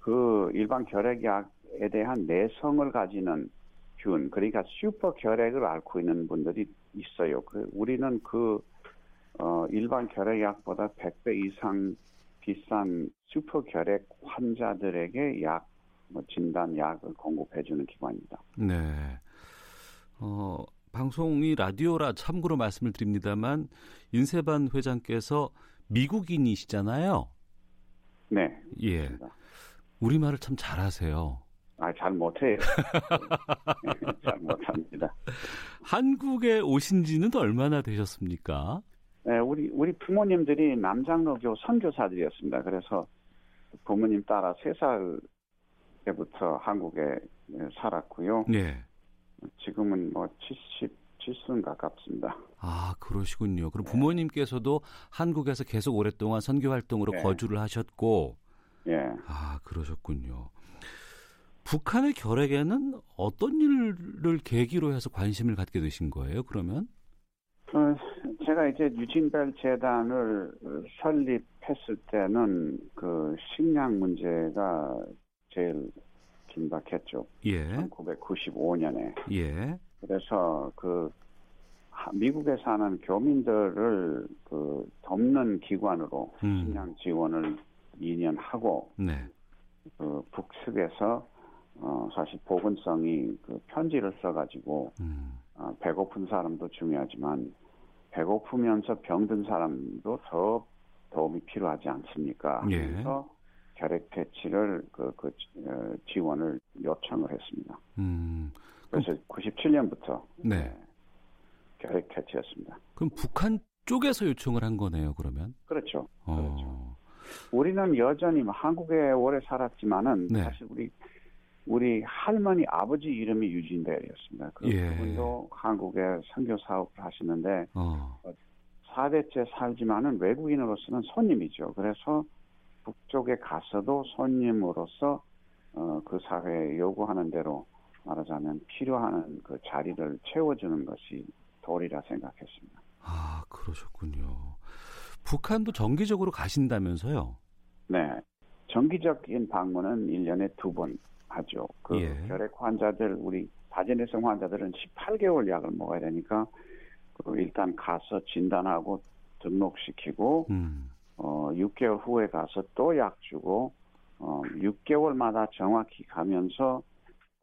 그 일반 결핵 약에 대한 내성을 가지는 균, 그러니까 슈퍼 결핵을 앓고 있는 분들이 있어요. 그 우리는 그 어, 일반 결핵약보다 100배 이상 비싼 슈퍼 결핵 환자들에게 약, 뭐 진단 약을 공급해주는 기관입니다. 네. 어, 방송이 라디오라 참고로 말씀을 드립니다만 인세반 회장께서 미국인이시잖아요. 네. 예. 그렇습니다. 우리말을 참 잘하세요. 아, 잘 못해요. (laughs) 잘 못합니다. 한국에 오신 지는 얼마나 되셨습니까? 네, 우리, 우리 부모님들이 남장로교 선교사들이었습니다. 그래서 부모님 따라 세살 때부터 한국에 살았고요. 네. 지금은 뭐 70, 70 가깝습니다. 아, 그러시군요. 그럼 부모님께서도 한국에서 계속 오랫동안 선교 활동으로 네. 거주를 하셨고, 예. 아, 그러셨군요. 북한의 결핵에는 어떤 일을 계기로 해서 관심을 갖게 되신 거예요, 그러면? 어, 제가 이제 유진벨 재단을 설립했을 때는 그 식량 문제가 제일 긴박했죠. 예, 1995년에. 예, 그래서 그 하- 미국에 사는 교민들을 그 돕는 기관으로 음. 식량 지원을 2년 하고 네, 그 북측에서 어 사실 보건성이 그 편지를 써가지고 음, 어, 배고픈 사람도 중요하지만 배고프면서 병든 사람도 더 도움이 필요하지 않습니까? 예. 그래서 결핵 퇴치를 그, 그 어, 지원을 요청을 했습니다. 음. 그래서 97년부터 네. 결핵 퇴치였습니다. 그럼 북한 쪽에서 요청을 한 거네요, 그러면? 그렇죠. 어. 우리는 여전히 뭐 한국에 오래 살았지만은 네. 사실 우리 우리 할머니 아버지 이름이 유진대였습니다. 그 예. 분도 한국에 선교 사업을 하시는데 어. 4대째 살지만은 외국인으로서는 손님이죠. 그래서 북쪽에 가서도 손님으로서 어, 그 사회에 요구하는 대로 말하자면 필요한 그 자리를 채워주는 것이 도리라 생각했습니다. 아, 그러셨군요. 북한도 정기적으로 가신다면서요? 네. 정기적인 방문은 1년에 두 번 하죠. 그 예. 결핵 환자들, 우리 다전해성 환자들은 18개월 약을 먹어야 되니까 그 일단 가서 진단하고 등록시키고 음. 어 6개월 후에 가서 또 약 주고 어 6개월마다 정확히 가면서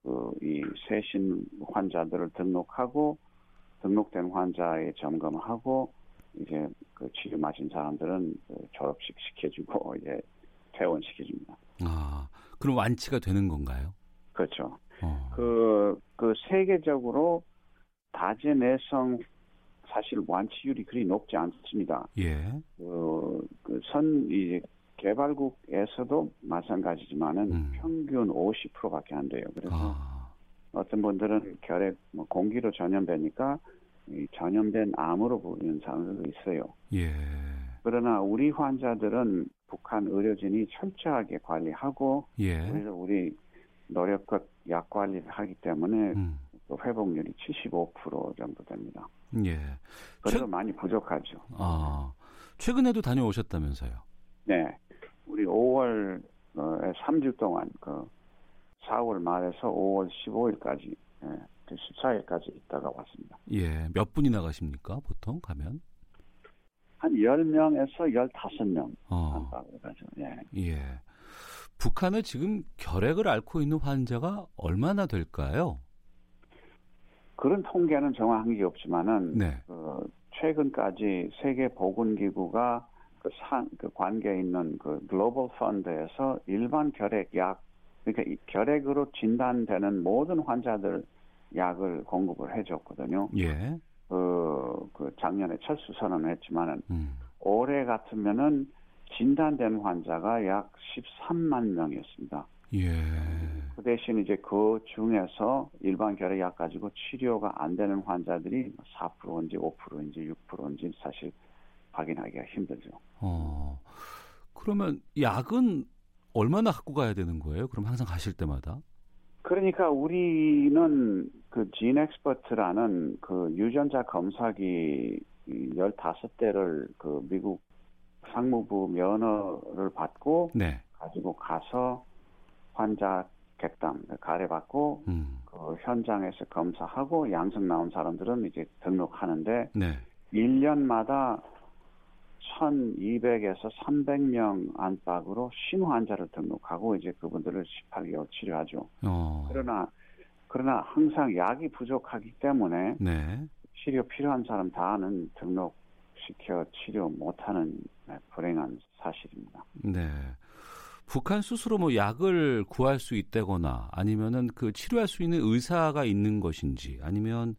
그 이 세신 환자들을 등록하고 등록된 환자의 점검하고 이제 그 치료 마신 사람들은 그 졸업식 시켜주고 (laughs) 이제 퇴원 시켜줍니다. 아, 그럼 완치가 되는 건가요? 그렇죠. 어. 그, 그 세계적으로 다제내성 사실 완치율이 그리 높지 않습니다. 예. 그, 그 선, 이 개발국에서도 마찬가지지만은 음. 평균 50%밖에 안 돼요. 그래서 아. 어떤 분들은 결핵, 뭐 공기로 전염되니까 이 전염된 암으로 보이는 사람들도 있어요. 예. 그러나 우리 환자들은 북한 의료진이 철저하게 관리하고 예. 그래서 우리 노력껏 약 관리를 하기 때문에 음. 그 회복률이 75% 정도 됩니다. 예. 그래서 최- 많이 부족하죠. 아. 최근에도 다녀오셨다면서요? 네. 우리 5월 어, 3주 동안 그 4월 말에서 5월 15일까지 예, 그 14일까지 있다가 왔습니다. 예. 몇 분이나 가십니까? 보통 가면? 한 10명에서 15명 어. 한다고 가죠. 예. 예. 북한에 지금 결핵을 앓고 있는 환자가 얼마나 될까요? 그런 통계는 정확한 게 없지만은 네. 그 최근까지 세계 보건기구가 그, 상, 그 관계에 있는 그 글로벌 펀드에서 일반 결핵 약 그러니까 이 결핵으로 진단되는 모든 환자들 약을 공급을 해줬거든요. 예. 그, 그 작년에 철수 선언을 했지만은 음. 올해 같으면은 진단된 환자가 약 13만 명이었습니다. 예. 그 대신 이제 그 중에서 일반 결핵약 가지고 치료가 안 되는 환자들이 4%인지 5%인지 6%인지 사실 확인하기가 힘들죠. 어. 그러면 약은 얼마나 갖고 가야 되는 거예요? 그럼 항상 가실 때마다? 그러니까 우리는 그 GeneXpert라는 그 유전자 검사기 15대를 그 미국 상무부 면허를 받고 네. 가지고 가서 환자 객담 가래 받고 음. 그 현장에서 검사하고 양성 나온 사람들은 이제 등록하는데 네. 1년마다 1200에서 300명 안팎으로 신환자를 등록하고 이제 그분들을 18개월 치료하죠. 어. 그러나 그러나 항상 약이 부족하기 때문에 네. 치료 필요한 사람 다는 등록시켜 치료 못하는 불행한 사실입니다. 네. 북한 스스로 뭐 약을 구할 수 있다거나 아니면은 그 치료할 수 있는 의사가 있는 것인지 아니면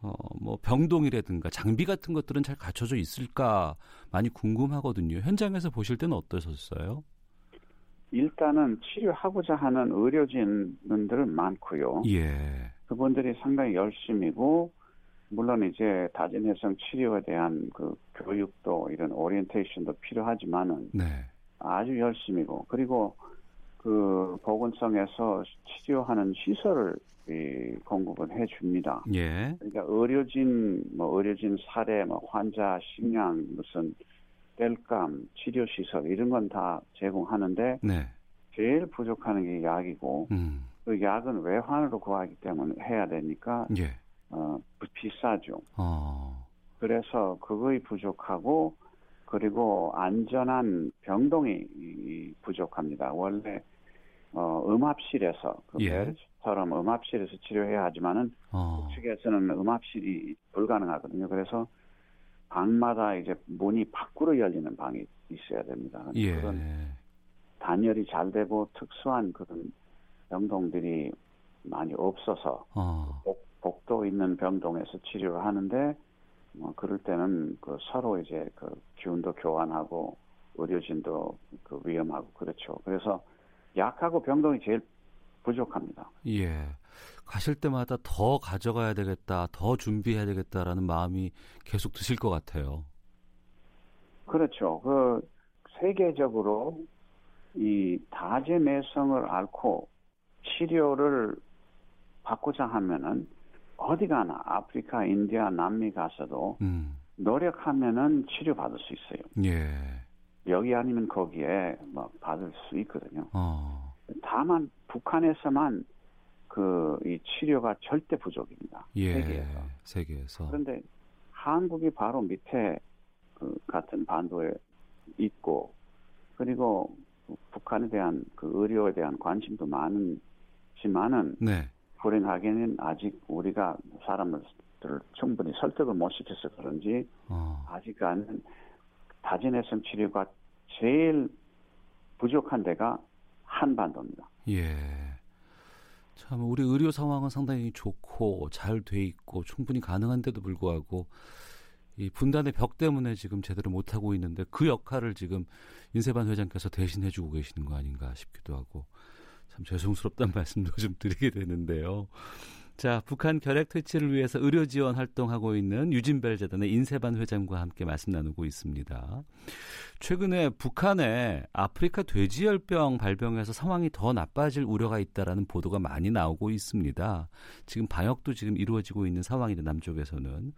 어뭐 병동이라든가 장비 같은 것들은 잘 갖춰져 있을까 많이 궁금하거든요. 현장에서 보실 때는 어떠셨어요? 일단은 치료하고자 하는 의료진들은 많고요. 예. 그분들이 상당히 열심이고 물론 이제 다진해성 치료에 대한 그 교육도 이런 오리엔테이션도 필요하지만은 네. 아주 열심이고 그리고 그 보건성에서 치료하는 시설을 이 공급을 해 줍니다. 예. 그러니까 의료진 뭐 의료진 사례 뭐 환자 식량 무슨 땔감 치료 시설 이런 건 다 제공하는데 네. 제일 부족하는 게 약이고 음. 그 약은 외환으로 구하기 때문에 해야 되니까 예. 어 비싸죠. 어. 그래서 그거이 부족하고 그리고 안전한 병동이 이- 부족합니다. 원래 어 음압실에서 그 예. 메르스처럼 음압실에서 치료해야 하지만은 어. 측에서는 음압실이 불가능하거든요. 그래서 방마다 이제 문이 밖으로 열리는 방이 있어야 됩니다. 예. 그런 단열이 잘 되고 특수한 그런 병동들이 많이 없어서 어. 복, 복도 있는 병동에서 치료를 하는데 뭐 그럴 때는 그 서로 이제 그 기운도 교환하고 의료진도 그 위험하고 그렇죠. 그래서 약하고 병동이 제일 부족합니다. 예. 가실 때마다 더 가져가야 되겠다, 더 준비해야 되겠다라는 마음이 계속 드실 것 같아요. 그렇죠. 그 세계적으로 이 다제 내성을 앓고 치료를 받고자 하면은 어디 가나 아프리카, 인디아, 남미 가서도 음. 노력하면은 치료 받을 수 있어요. 예. 여기 아니면 거기에 뭐 받을 수 있거든요. 어. 다만 북한에서만 그 이 치료가 절대 부족입니다. 예. 세계에서. 세계에서. 그런데 한국이 바로 밑에 그 같은 반도에 있고 그리고 북한에 대한 그 의료에 대한 관심도 많지만은 네. 불행하게는 아직 우리가 사람을 충분히 설득을 못 시켜서 그런지 어. 아직은 다진해성 치료가 제일 부족한 데가 한반도입니다. 예. 참 우리 의료 상황은 상당히 좋고 잘 돼 있고 충분히 가능한데도 불구하고 이 분단의 벽 때문에 지금 제대로 못 하고 있는데 그 역할을 지금 인세반 회장께서 대신 해 주고 계시는 거 아닌가 싶기도 하고 참 죄송스럽다는 (laughs) 말씀도 좀 드리게 되는데요. 자, 북한 결핵 퇴치를 위해서 의료 지원 활동하고 있는 유진벨 재단의 인세반 회장과 함께 말씀 나누고 있습니다. 최근에 북한에 아프리카 돼지열병 발병해서 상황이 더 나빠질 우려가 있다라는 보도가 많이 나오고 있습니다. 지금 방역도 지금 이루어지고 있는 상황인데 남쪽에서는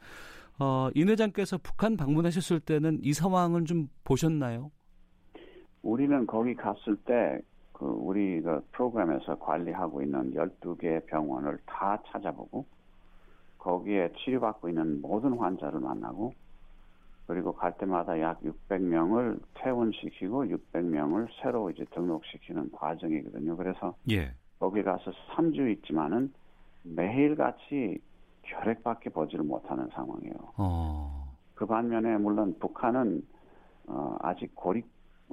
어, 인 회장께서 북한 방문하셨을 때는 이 상황을 좀 보셨나요? 우리는 거기 갔을 때 그 우리 그 프로그램에서 관리하고 있는 12개 병원을 다 찾아보고 거기에 치료받고 있는 모든 환자를 만나고 그리고 갈 때마다 약 600명을 퇴원시키고 600명을 새로 이제 등록시키는 과정이거든요. 그래서 예. 거기 가서 3주 있지만은 매일같이 혈액밖에 보지를 못하는 상황이에요. 어. 그 반면에 물론 북한은 어, 아직 고리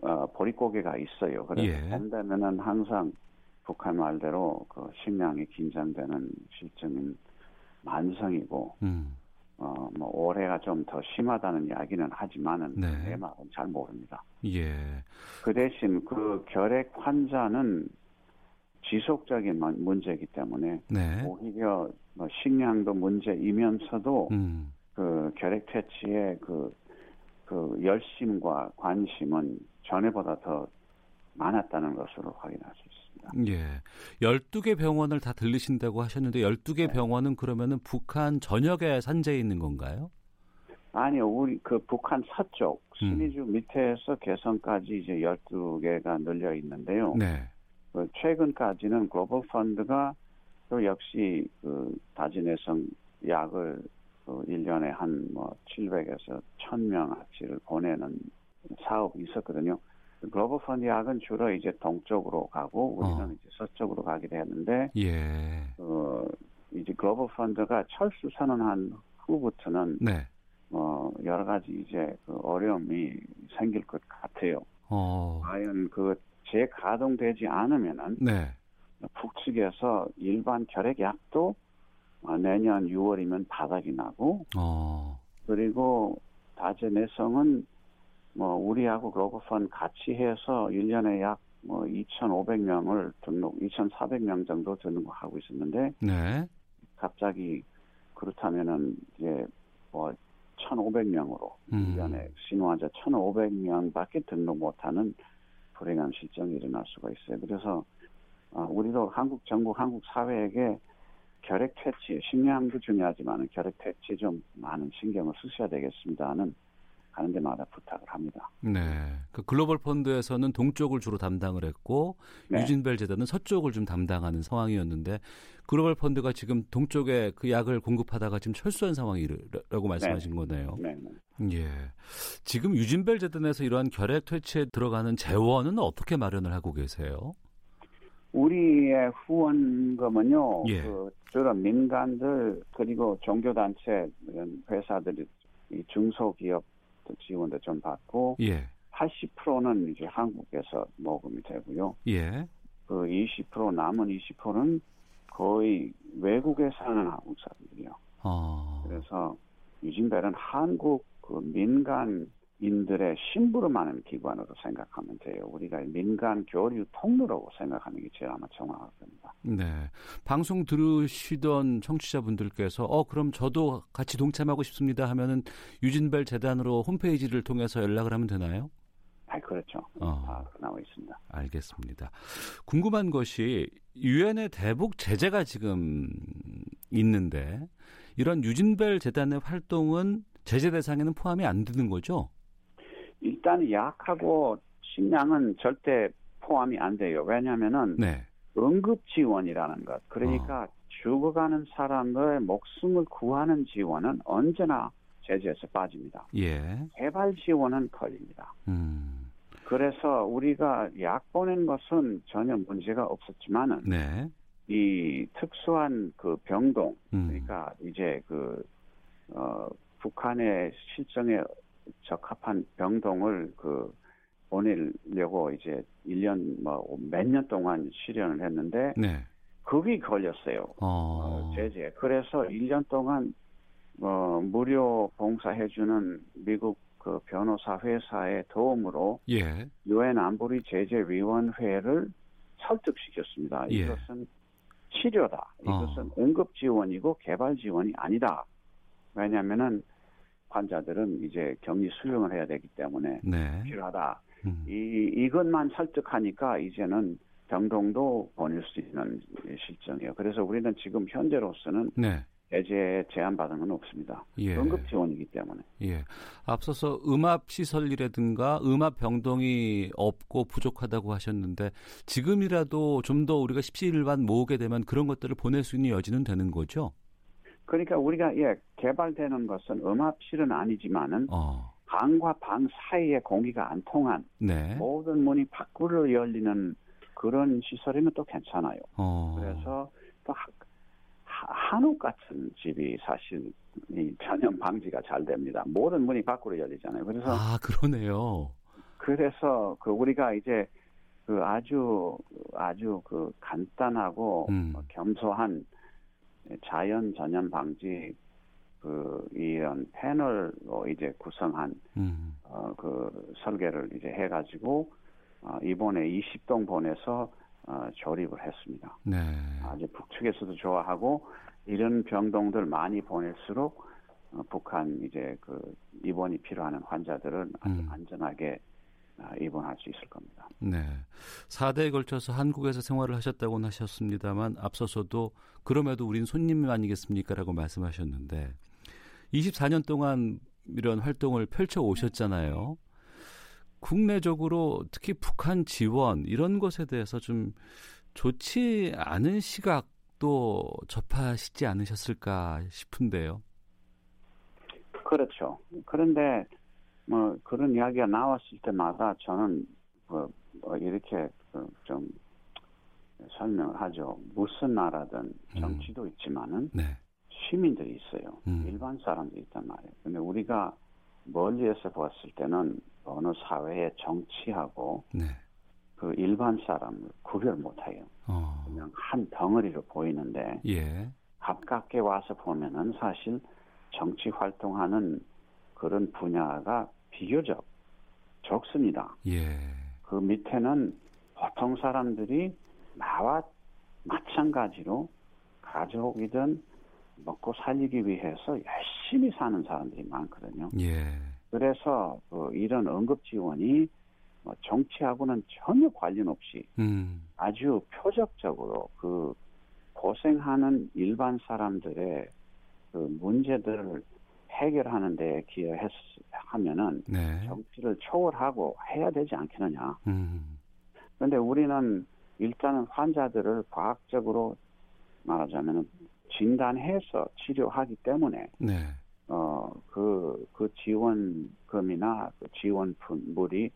어, 보릿고개가 있어요. 그래서 예. 봄 되면은 항상 북한 말대로 그 식량이 긴장되는 실정인 만성이고 음. 어, 뭐 올해가 좀 더 심하다는 이야기는 하지만은 네. 내 말은 잘 모릅니다. 예. 그 대신 그 결핵 환자는 지속적인 문- 문제이기 때문에 네. 오히려 뭐 식량도 문제이면서도 음. 그 결핵 퇴치의 그, 그 열심과 관심은 전에보다 더 많았다는 것으로 확인할 수 있습니다. 예. 12개 병원을 다 들리신다고 하셨는데 12개 네. 병원은 그러면은 북한 전역에 산재해 있는 건가요? 아니요, 우리 그 북한 서쪽 음. 신의주 밑에서 개성까지 이제 12개가 늘려 있는데요. 네. 그 최근까지는 글로벌 펀드가 또 역시 그 다진해성 약을 그 1년에 한 뭐 700에서 1000명치를 보내는 사업이 있었거든요. 글로벌 펀드 약은 주로 이제 동쪽으로 가고 우리는 어. 이제 서쪽으로 가게 됐는데 예. 어 이제 글로벌 펀드가 철수 선언한 후부터는 네. 뭐 여러 가지 이제 그 어려움이 생길 것 같아요. 어. 과연 그 재가동되지 않으면은 네. 북측에서 일반 결핵약도 어, 내년 6월이면 바닥이 나고 어. 그리고 다제내성은 뭐 우리하고 글로벌펀 같이 해서 1년에 약 뭐 2,500명을 등록, 2,400명 정도 등록하고 있었는데 네. 갑자기 그렇다면은 이제 뭐 1,500명으로 음. 1년에 신호환자 1,500명밖에 등록 못하는 불행한 실정이 일어날 수가 있어요. 그래서 어, 우리도 한국 정부, 한국 사회에게 결핵 퇴치, 식량도 중요하지만 결핵 퇴치 좀 많은 신경을 쓰셔야 되겠습니다 는 가는 데마다 부탁을 합니다. 네. 그 글로벌 펀드에서는 동쪽을 주로 담당을 했고 네. 유진벨 재단은 서쪽을 좀 담당하는 상황이었는데 글로벌 펀드가 지금 동쪽에 그 약을 공급하다가 지금 철수한 상황이라고 말씀하신 거네요. 네, 네. 예. 지금 유진벨 재단에서 이러한 결핵 퇴치에 들어가는 재원은 어떻게 마련을 하고 계세요? 우리의 후원금은요, 예. 그 주로 민간들 그리고 종교단체 이런 회사들이 이 중소기업 지원도 좀 받고 예. 80%는 이제 한국에서 모금이 되고요. 예. 그 20% 남은 20%는 거의 외국에 사는 한국 사람들이요. 어. 그래서 유진벨은 한국 그 민간 인들의 심부름하는 기관으로 생각하면 돼요. 우리가 민간 교류 통로라고 생각하는 게 제일 아마 정확할 겁니다. 네. 방송 들으시던 청취자분들께서 어 그럼 저도 같이 동참하고 싶습니다 하면은 유진벨 재단으로 홈페이지를 통해서 연락을 하면 되나요? 아, 그렇죠. 어. 다 나와 있습니다. 알겠습니다. 궁금한 것이 유엔의 대북 제재가 지금 있는데 이런 유진벨 재단의 활동은 제재 대상에는 포함이 안 되는 거죠? 일단 약하고 식량은 절대 포함이 안 돼요. 왜냐하면은 네. 응급 지원이라는 것. 그러니까 죽어가는 사람의 목숨을 구하는 지원은 언제나 제재에서 빠집니다. 예. 개발 지원은 걸립니다. 음. 그래서 우리가 약 보낸 것은 전혀 문제가 없었지만은 네. 이 특수한 그 병동 음. 그러니까 이제 그 어, 북한의 실정에 적합한 병동을 그 보내려고 이제 1년 뭐 몇 년 동안 실현을 했는데 네. 거기 걸렸어요. 어. 어, 제재. 그래서 1년 동안 어, 무료 봉사해주는 미국 그 변호사 회사의 도움으로 예. 유엔 안보리 제재위원회를 설득시켰습니다. 예. 이것은 치료다. 이것은 응급 지원이고 개발 지원이 아니다. 왜냐하면은 환자들은 이제 격리 수용을 해야 되기 때문에 네. 필요하다. 음. 이 이것만 설득하니까 이제는 병동도 보낼 수 있는 실정이에요. 그래서 우리는 지금 현재로서는 네. 제재 제한받은 건 없습니다. 예. 응급 지원이기 때문에. 예. 앞서서 음압 시설이라든가 음압 병동이 없고 부족하다고 하셨는데 지금이라도 좀 더 우리가 십시일반 모으게 되면 그런 것들을 보낼 수 있는 여지는 되는 거죠? 그러니까 우리가 예 개발되는 것은 음압실은 아니지만은 어. 방과 방 사이에 공기가 안 통한 네. 모든 문이 밖으로 열리는 그런 시설이면 또 괜찮아요. 어. 그래서 또 하- 하- 한옥 같은 집이 사실 이 전염 방지가 잘 됩니다. 모든 문이 밖으로 열리잖아요. 그래서 아, 그러네요. 그래서 그 우리가 이제 그 아주 아주 그 간단하고 음. 뭐 겸소한 자연 전염 방지 그 이런 패널로 이제 구성한 음. 어, 그 설계를 이제 해가지고 어, 이번에 20동 보내서 어, 조립을 했습니다. 네. 아주 북측에서도 좋아하고 이런 병동들 많이 보낼수록 어, 북한 이제 그 입원이 필요한 환자들은 아주 음. 안전하게 어, 입원할 수 있을 겁니다. 네. 4대에 걸쳐서 한국에서 생활을 하셨다고는 하셨습니다만 앞서서도 그럼에도 우린 손님 아니겠습니까 라고 말씀하셨는데 24년 동안 이런 활동을 펼쳐 오셨잖아요. 국내적으로 특히 북한 지원 이런 것에 대해서 좀 좋지 않은 시각도 접하시지 않으셨을까 싶은데요. 그렇죠. 그런데 뭐 그런 이야기가 나왔을 때마다 저는 뭐, 뭐 이렇게 그좀 설명을 하죠. 무슨 나라든 정치도 있지만은 네. 시민들이 있어요. 음. 일반 사람들이 있단 말이에요. 근데 우리가 멀리에서 봤을 때는 어느 사회의 정치하고 네. 그 일반 사람을 구별 못해요. 어. 그냥 한 덩어리로 보이는데 예. 가깝게 와서 보면은 사실 정치 활동하는 그런 분야가 비교적 적습니다. 예. 그 밑에는 보통 사람들이 나와 마찬가지로 가족이든 먹고 살리기 위해서 열심히 사는 사람들이 많거든요. 예. 그래서 그 이런 응급 지원이 뭐 정치하고는 전혀 관련 없이 음. 아주 표적적으로 그 고생하는 일반 사람들의 그 문제들을 해결하는 데 기여하면은 네. 정치를 초월하고 해야 되지 않겠느냐. 음. 그런데 우리는 일단은 환자들을 과학적으로 말하자면 진단해서 치료하기 때문에 네. 어그 그 지원금이나 그 지원물이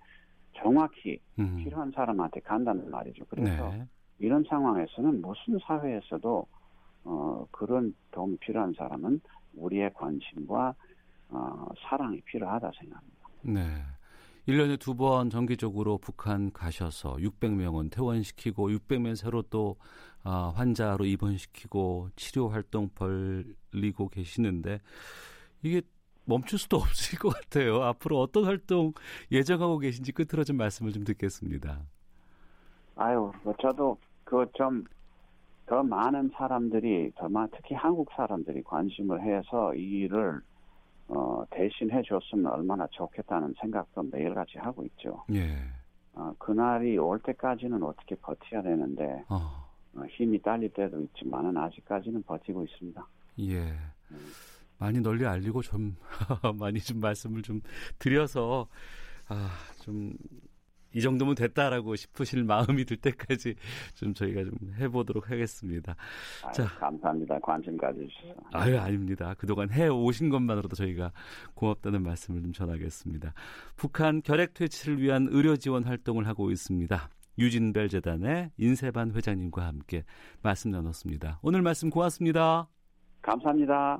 정확히 음. 필요한 사람한테 간다는 말이죠. 그래서 네. 이런 상황에서는 무슨 사회에서도 어 그런 도움이 필요한 사람은 우리의 관심과 어, 사랑이 필요하다 생각합니다. 네. 1년에 두 번 정기적으로 북한 가셔서 600명은 퇴원시키고 600명 새로 또 아, 환자로 입원시키고 치료 활동 벌리고 계시는데 이게 멈출 수도 (laughs) 없을 것 같아요. 앞으로 어떤 활동 예정하고 계신지 끝으로 좀 말씀을 좀 듣겠습니다. 아유, 뭐 저도 그 좀 더 많은 사람들이 더 많, 특히 한국 사람들이 관심을 해서 이 일을 어, 대신해 줬으면 얼마나 좋겠다는 생각도 매일같이 하고 있죠. 예. 어, 그날이 올 때까지는 어떻게 버텨야 되는데 어, 어, 힘이 딸릴 때도 있지만은 아직까지는 버티고 있습니다. 예. 많이 널리 알리고 좀 (laughs) 많이 좀 말씀을 좀 드려서 아, 좀 이 정도면 됐다라고 싶으실 마음이 들 때까지 좀 저희가 좀 해보도록 하겠습니다. 아유, 자. 감사합니다. 관심 가져주셔서. 아유, 아닙니다. 그동안 해 오신 것만으로도 저희가 고맙다는 말씀을 좀 전하겠습니다. 북한 결핵 퇴치를 위한 의료 지원 활동을 하고 있습니다. 유진벨 재단의 인세반 회장님과 함께 말씀 나눴습니다. 오늘 말씀 고맙습니다. 감사합니다.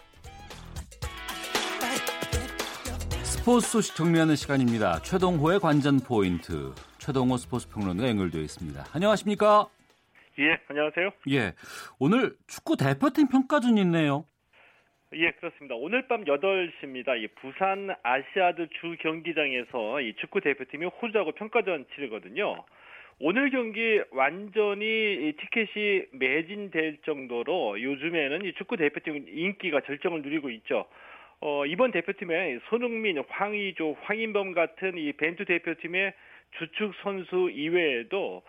스포츠 소식 정리하는 시간입니다. 최동호의 관전 포인트. 최동호 스포츠 평론가 연결되어 있습니다. 안녕하십니까? 예, 안녕하세요. 예. 오늘 축구 대표팀 평가전이 있네요. 예, 그렇습니다. 오늘 밤 8시입니다. 이 부산 아시아드 주 경기장에서 이 축구 대표팀이 호주하고 평가전 치르거든요. 오늘 경기 완전히 이 티켓이 매진될 정도로 요즘에는 이 축구 대표팀 인기가 절정을 누리고 있죠. 어, 이번 대표팀에 손흥민, 황의조, 황인범 같은 이 벤투 대표팀의 주축 선수 이외에도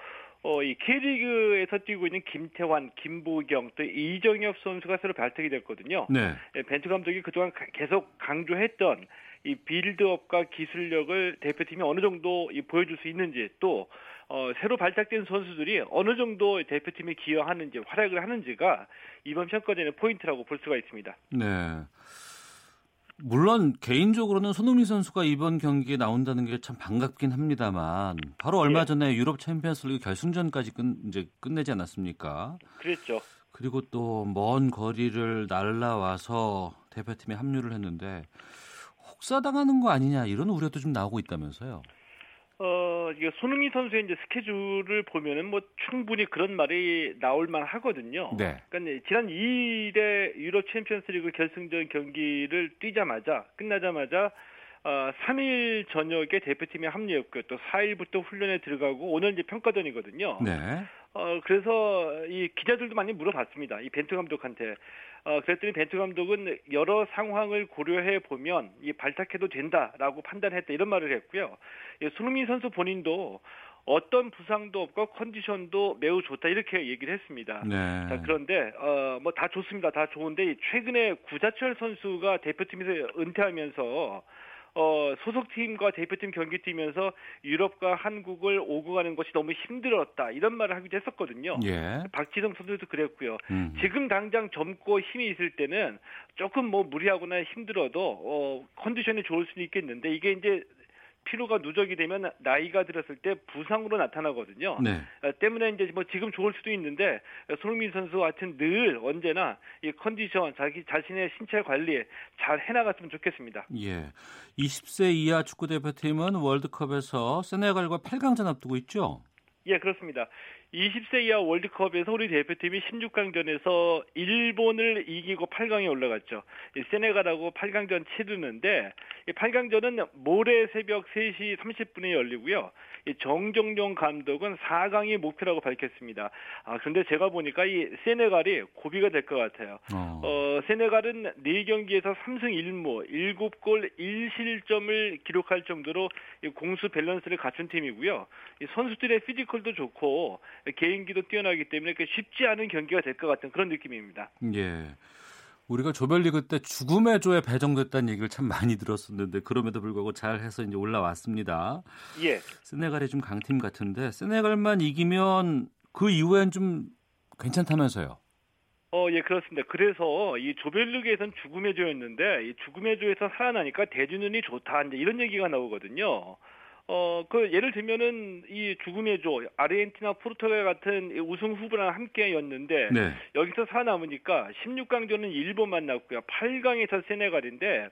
어, 이 K리그에서 뛰고 있는 김태환, 김보경, 또 이정협 선수가 새로 발탁이 됐거든요. 네. 예, 벤투 감독이 그동안 가- 계속 강조했던 이 build-up과 기술력을 대표팀이 어느 정도 이 보여줄 수 있는지 또 어, 새로 발탁된 선수들이 어느 정도 대표팀에 기여하는지 활약을 하는지가 이번 평가전의 포인트라고 볼 수가 있습니다. 네. 물론 개인적으로는 손흥민 선수가 이번 경기에 나온다는 게 참 반갑긴 합니다만 바로 얼마 예. 전에 유럽 챔피언스리그 결승전까지 끝 이제 끝내지 않았습니까? 그랬죠. 그리고 또 먼 거리를 날라와서 대표팀에 합류를 했는데 혹사당하는 거 아니냐 이런 우려도 좀 나오고 있다면서요. 어, 이게 손흥민 선수의 이제 스케줄을 보면은 뭐 충분히 그런 말이 나올 만 하거든요. 네. 그러니까 지난 2일에 유럽 챔피언스 리그 결승전 경기를 뛰자마자 끝나자마자 어, 3일 저녁에 대표팀에 합류했고요. 또 4일부터 훈련에 들어가고 오늘 이제 평가전이거든요. 네. 어, 그래서 이 기자들도 많이 물어봤습니다. 이 벤투 감독한테. 어, 그랬더니 벤투 감독은 여러 상황을 고려해 보면 이 발탁해도 된다라고 판단했다 이런 말을 했고요. 예, 손흥민 선수 본인도 어떤 부상도 없고 컨디션도 매우 좋다 이렇게 얘기를 했습니다. 네. 자, 그런데 어, 뭐 다 좋습니다. 다 좋은데 이 최근에 구자철 선수가 대표팀에서 은퇴하면서 어, 소속팀과 대표팀 경기 뛰면서 유럽과 한국을 오고 가는 것이 너무 힘들었다 이런 말을 하기도 했었거든요. 예. 박지성 선수도 그랬고요. 음. 지금 당장 젊고 힘이 있을 때는 조금 뭐 무리하거나 힘들어도 어, 컨디션이 좋을 수는 있겠는데 이게 이제 피로가 누적이 되면 나이가 들었을 때 부상으로 나타나거든요. 네. 어, 때문에 이제 뭐 지금 좋을 수도 있는데 어, 손흥민 선수 같은 늘 언제나 이 컨디션 자기 자신의 신체 관리 잘 해나갔으면 좋겠습니다. 예. 20세 이하 축구 대표팀은 월드컵에서 세네갈과 8강전 앞두고 있죠. 예, 그렇습니다. 20세 이하 월드컵에서 우리 대표팀이 16강전에서 일본을 이기고 8강에 올라갔죠. 이 세네갈하고 8강전 치르는데 이 8강전은 모레 새벽 3시 30분에 열리고요. 이 정정용 감독은 4강이 목표라고 밝혔습니다. 아, 그런데 제가 보니까 이 세네갈이 고비가 될 것 같아요. 어. 어, 세네갈은 4경기에서 3승 1무, 7골 1실점을 기록할 정도로 이 공수 밸런스를 갖춘 팀이고요. 이 선수들의 피지컬도 좋고 개인기도 뛰어나기 때문에 그 쉽지 않은 경기가 될 것 같은 그런 느낌입니다. 예. 우리가 조별리그 때 죽음의 조에 배정됐다는 얘기를 참 많이 들었었는데 그럼에도 불구하고 잘해서 이제 올라왔습니다. 예. 세네갈이 좀 강팀 같은데 세네갈만 이기면 그 이후엔 좀 괜찮다면서요. 어, 예, 그렇습니다. 그래서 이 조별리그에선 죽음의 조였는데 이 죽음의 조에서 살아나니까 대진운이 좋다. 이제 이런 얘기가 나오거든요. 어, 그 예를 들면은 이 죽음의 조 아르헨티나, 포르투갈 같은 우승 후보랑 함께였는데 네. 여기서 살아남으니까 16강전은 일본 만났고요. 8강에서 세네갈인데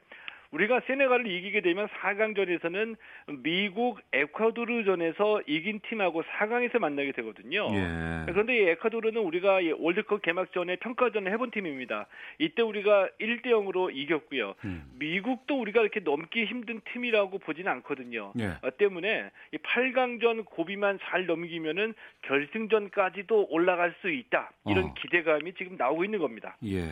우리가 세네갈을 이기게 되면 4강전에서는 미국, 에콰도르전에서 이긴 팀하고 4강에서 만나게 되거든요. 예. 그런데 이 에콰도르는 우리가 이 월드컵 개막전에 평가전을 해본 팀입니다. 이때 우리가 1대 0으로 이겼고요. 음. 미국도 우리가 이렇게 넘기 힘든 팀이라고 보지는 않거든요. 예. 어, 때문에 이 8강전 고비만 잘 넘기면은 결승전까지도 올라갈 수 있다. 이런 어. 기대감이 지금 나오고 있는 겁니다. 예.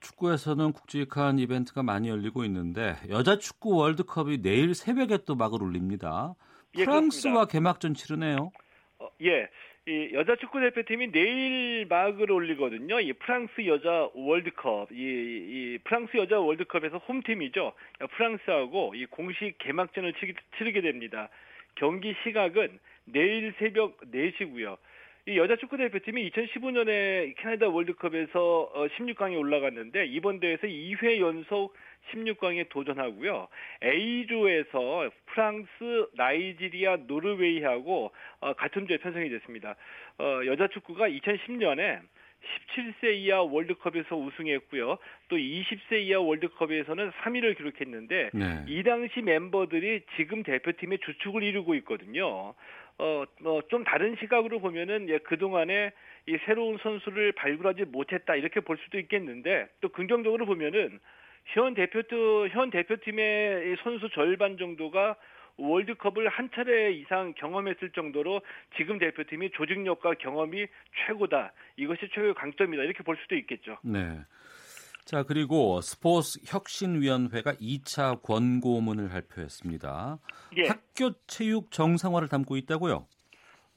축구에서는 굵직한 이벤트가 많이 열리고 있는데 여자 축구 월드컵이 내일 새벽에 또 막을 올립니다. 예, 프랑스와 개막전 치르네요. 어, 예. 이 여자 축구 대표팀이 내일 막을 올리거든요. 이 프랑스 여자 월드컵, 이, 이 프랑스 여자 월드컵에서 홈팀이죠. 프랑스하고 이 공식 개막전을 치르게 됩니다. 경기 시각은 내일 새벽 4시고요. 이 여자 축구 대표팀이 2015년에 캐나다 월드컵에서 16강에 올라갔는데 이번 대회에서 2회 연속 16강에 도전하고요. A조에서 프랑스, 나이지리아, 노르웨이하고 어, 같은 조에 편성이 됐습니다. 어, 여자 축구가 2010년에 17세 이하 월드컵에서 우승했고요. 또 20세 이하 월드컵에서는 3위를 기록했는데 네. 이 당시 멤버들이 지금 대표팀의 주축을 이루고 있거든요. 어, 어, 좀 다른 시각으로 보면은 예, 그동안에 이 새로운 선수를 발굴하지 못했다 이렇게 볼 수도 있겠는데 또 긍정적으로 보면은 현 대표 현 대표팀의 이 선수 절반 정도가 월드컵을 한 차례 이상 경험했을 정도로 지금 대표팀이 조직력과 경험이 최고다. 이것이 최고의 강점이다. 이렇게 볼 수도 있겠죠. 네. 자, 그리고 스포츠 혁신위원회가 2차 권고문을 발표했습니다. 예. 학교 체육 정상화를 담고 있다고요?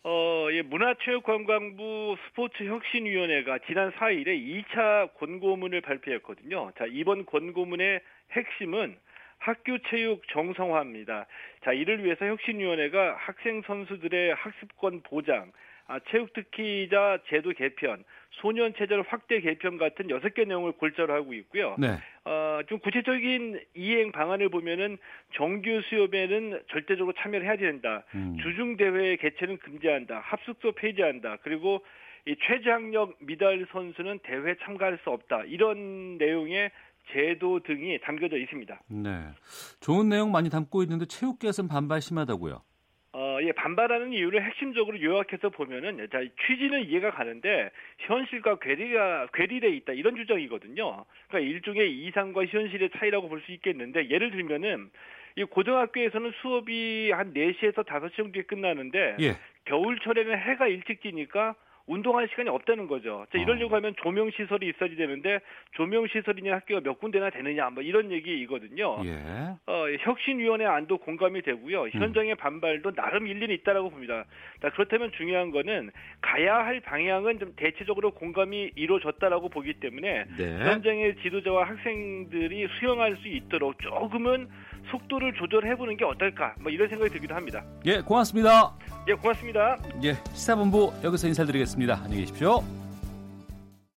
어, 예, 문화체육관광부 스포츠혁신위원회가 지난 4일에 2차 권고문을 발표했거든요. 자, 이번 권고문의 핵심은 학교 체육 정성화입니다. 자, 이를 위해서 혁신위원회가 학생 선수들의 학습권 보장, 아, 체육 특기자 제도 개편, 소년 체제를 확대 개편 같은 여섯 개 내용을 골자로 하고 있고요. 네. 어, 좀 구체적인 이행 방안을 보면은 정규 수업에는 절대적으로 참여를 해야 된다. 음. 주중 대회 개최는 금지한다. 합숙소 폐지한다. 그리고 이 최저학력 미달 선수는 대회 참가할 수 없다. 이런 내용의 제도 등이 담겨져 있습니다. 네. 좋은 내용 많이 담고 있는데 체육계에서는 반발 심하다고요. 어, 예, 반발하는 이유를 핵심적으로 요약해서 보면은, 자, 취지는 이해가 가는데, 현실과 괴리가, 괴리돼 있다, 이런 주장이거든요. 그러니까 일종의 이상과 현실의 차이라고 볼 수 있겠는데, 예를 들면은, 이 고등학교에서는 수업이 한 4시에서 5시 정도에 끝나는데, 예. 겨울철에는 해가 일찍 지니까 운동할 시간이 없다는 거죠. 자, 이러려고 하면 조명 시설이 있어야 되는데 조명 시설이 있는 학교가 몇 군데나 되느냐, 뭐 이런 얘기이거든요. 예. 어, 혁신위원회 안도 공감이 되고요. 현장의 반발도 나름 일리는 있다라고 봅니다. 자, 그렇다면 중요한 거는 가야 할 방향은 좀 대체적으로 공감이 이루어졌다라고 보기 때문에 네. 현장의 지도자와 학생들이 수용할 수 있도록 조금은 속도를 조절해보는 게 어떨까, 뭐 이런 생각이 들기도 합니다. 예, 고맙습니다. 예, 고맙습니다. 예, 시사본부 여기서 인사드리겠습니다. 안녕히 계십시오.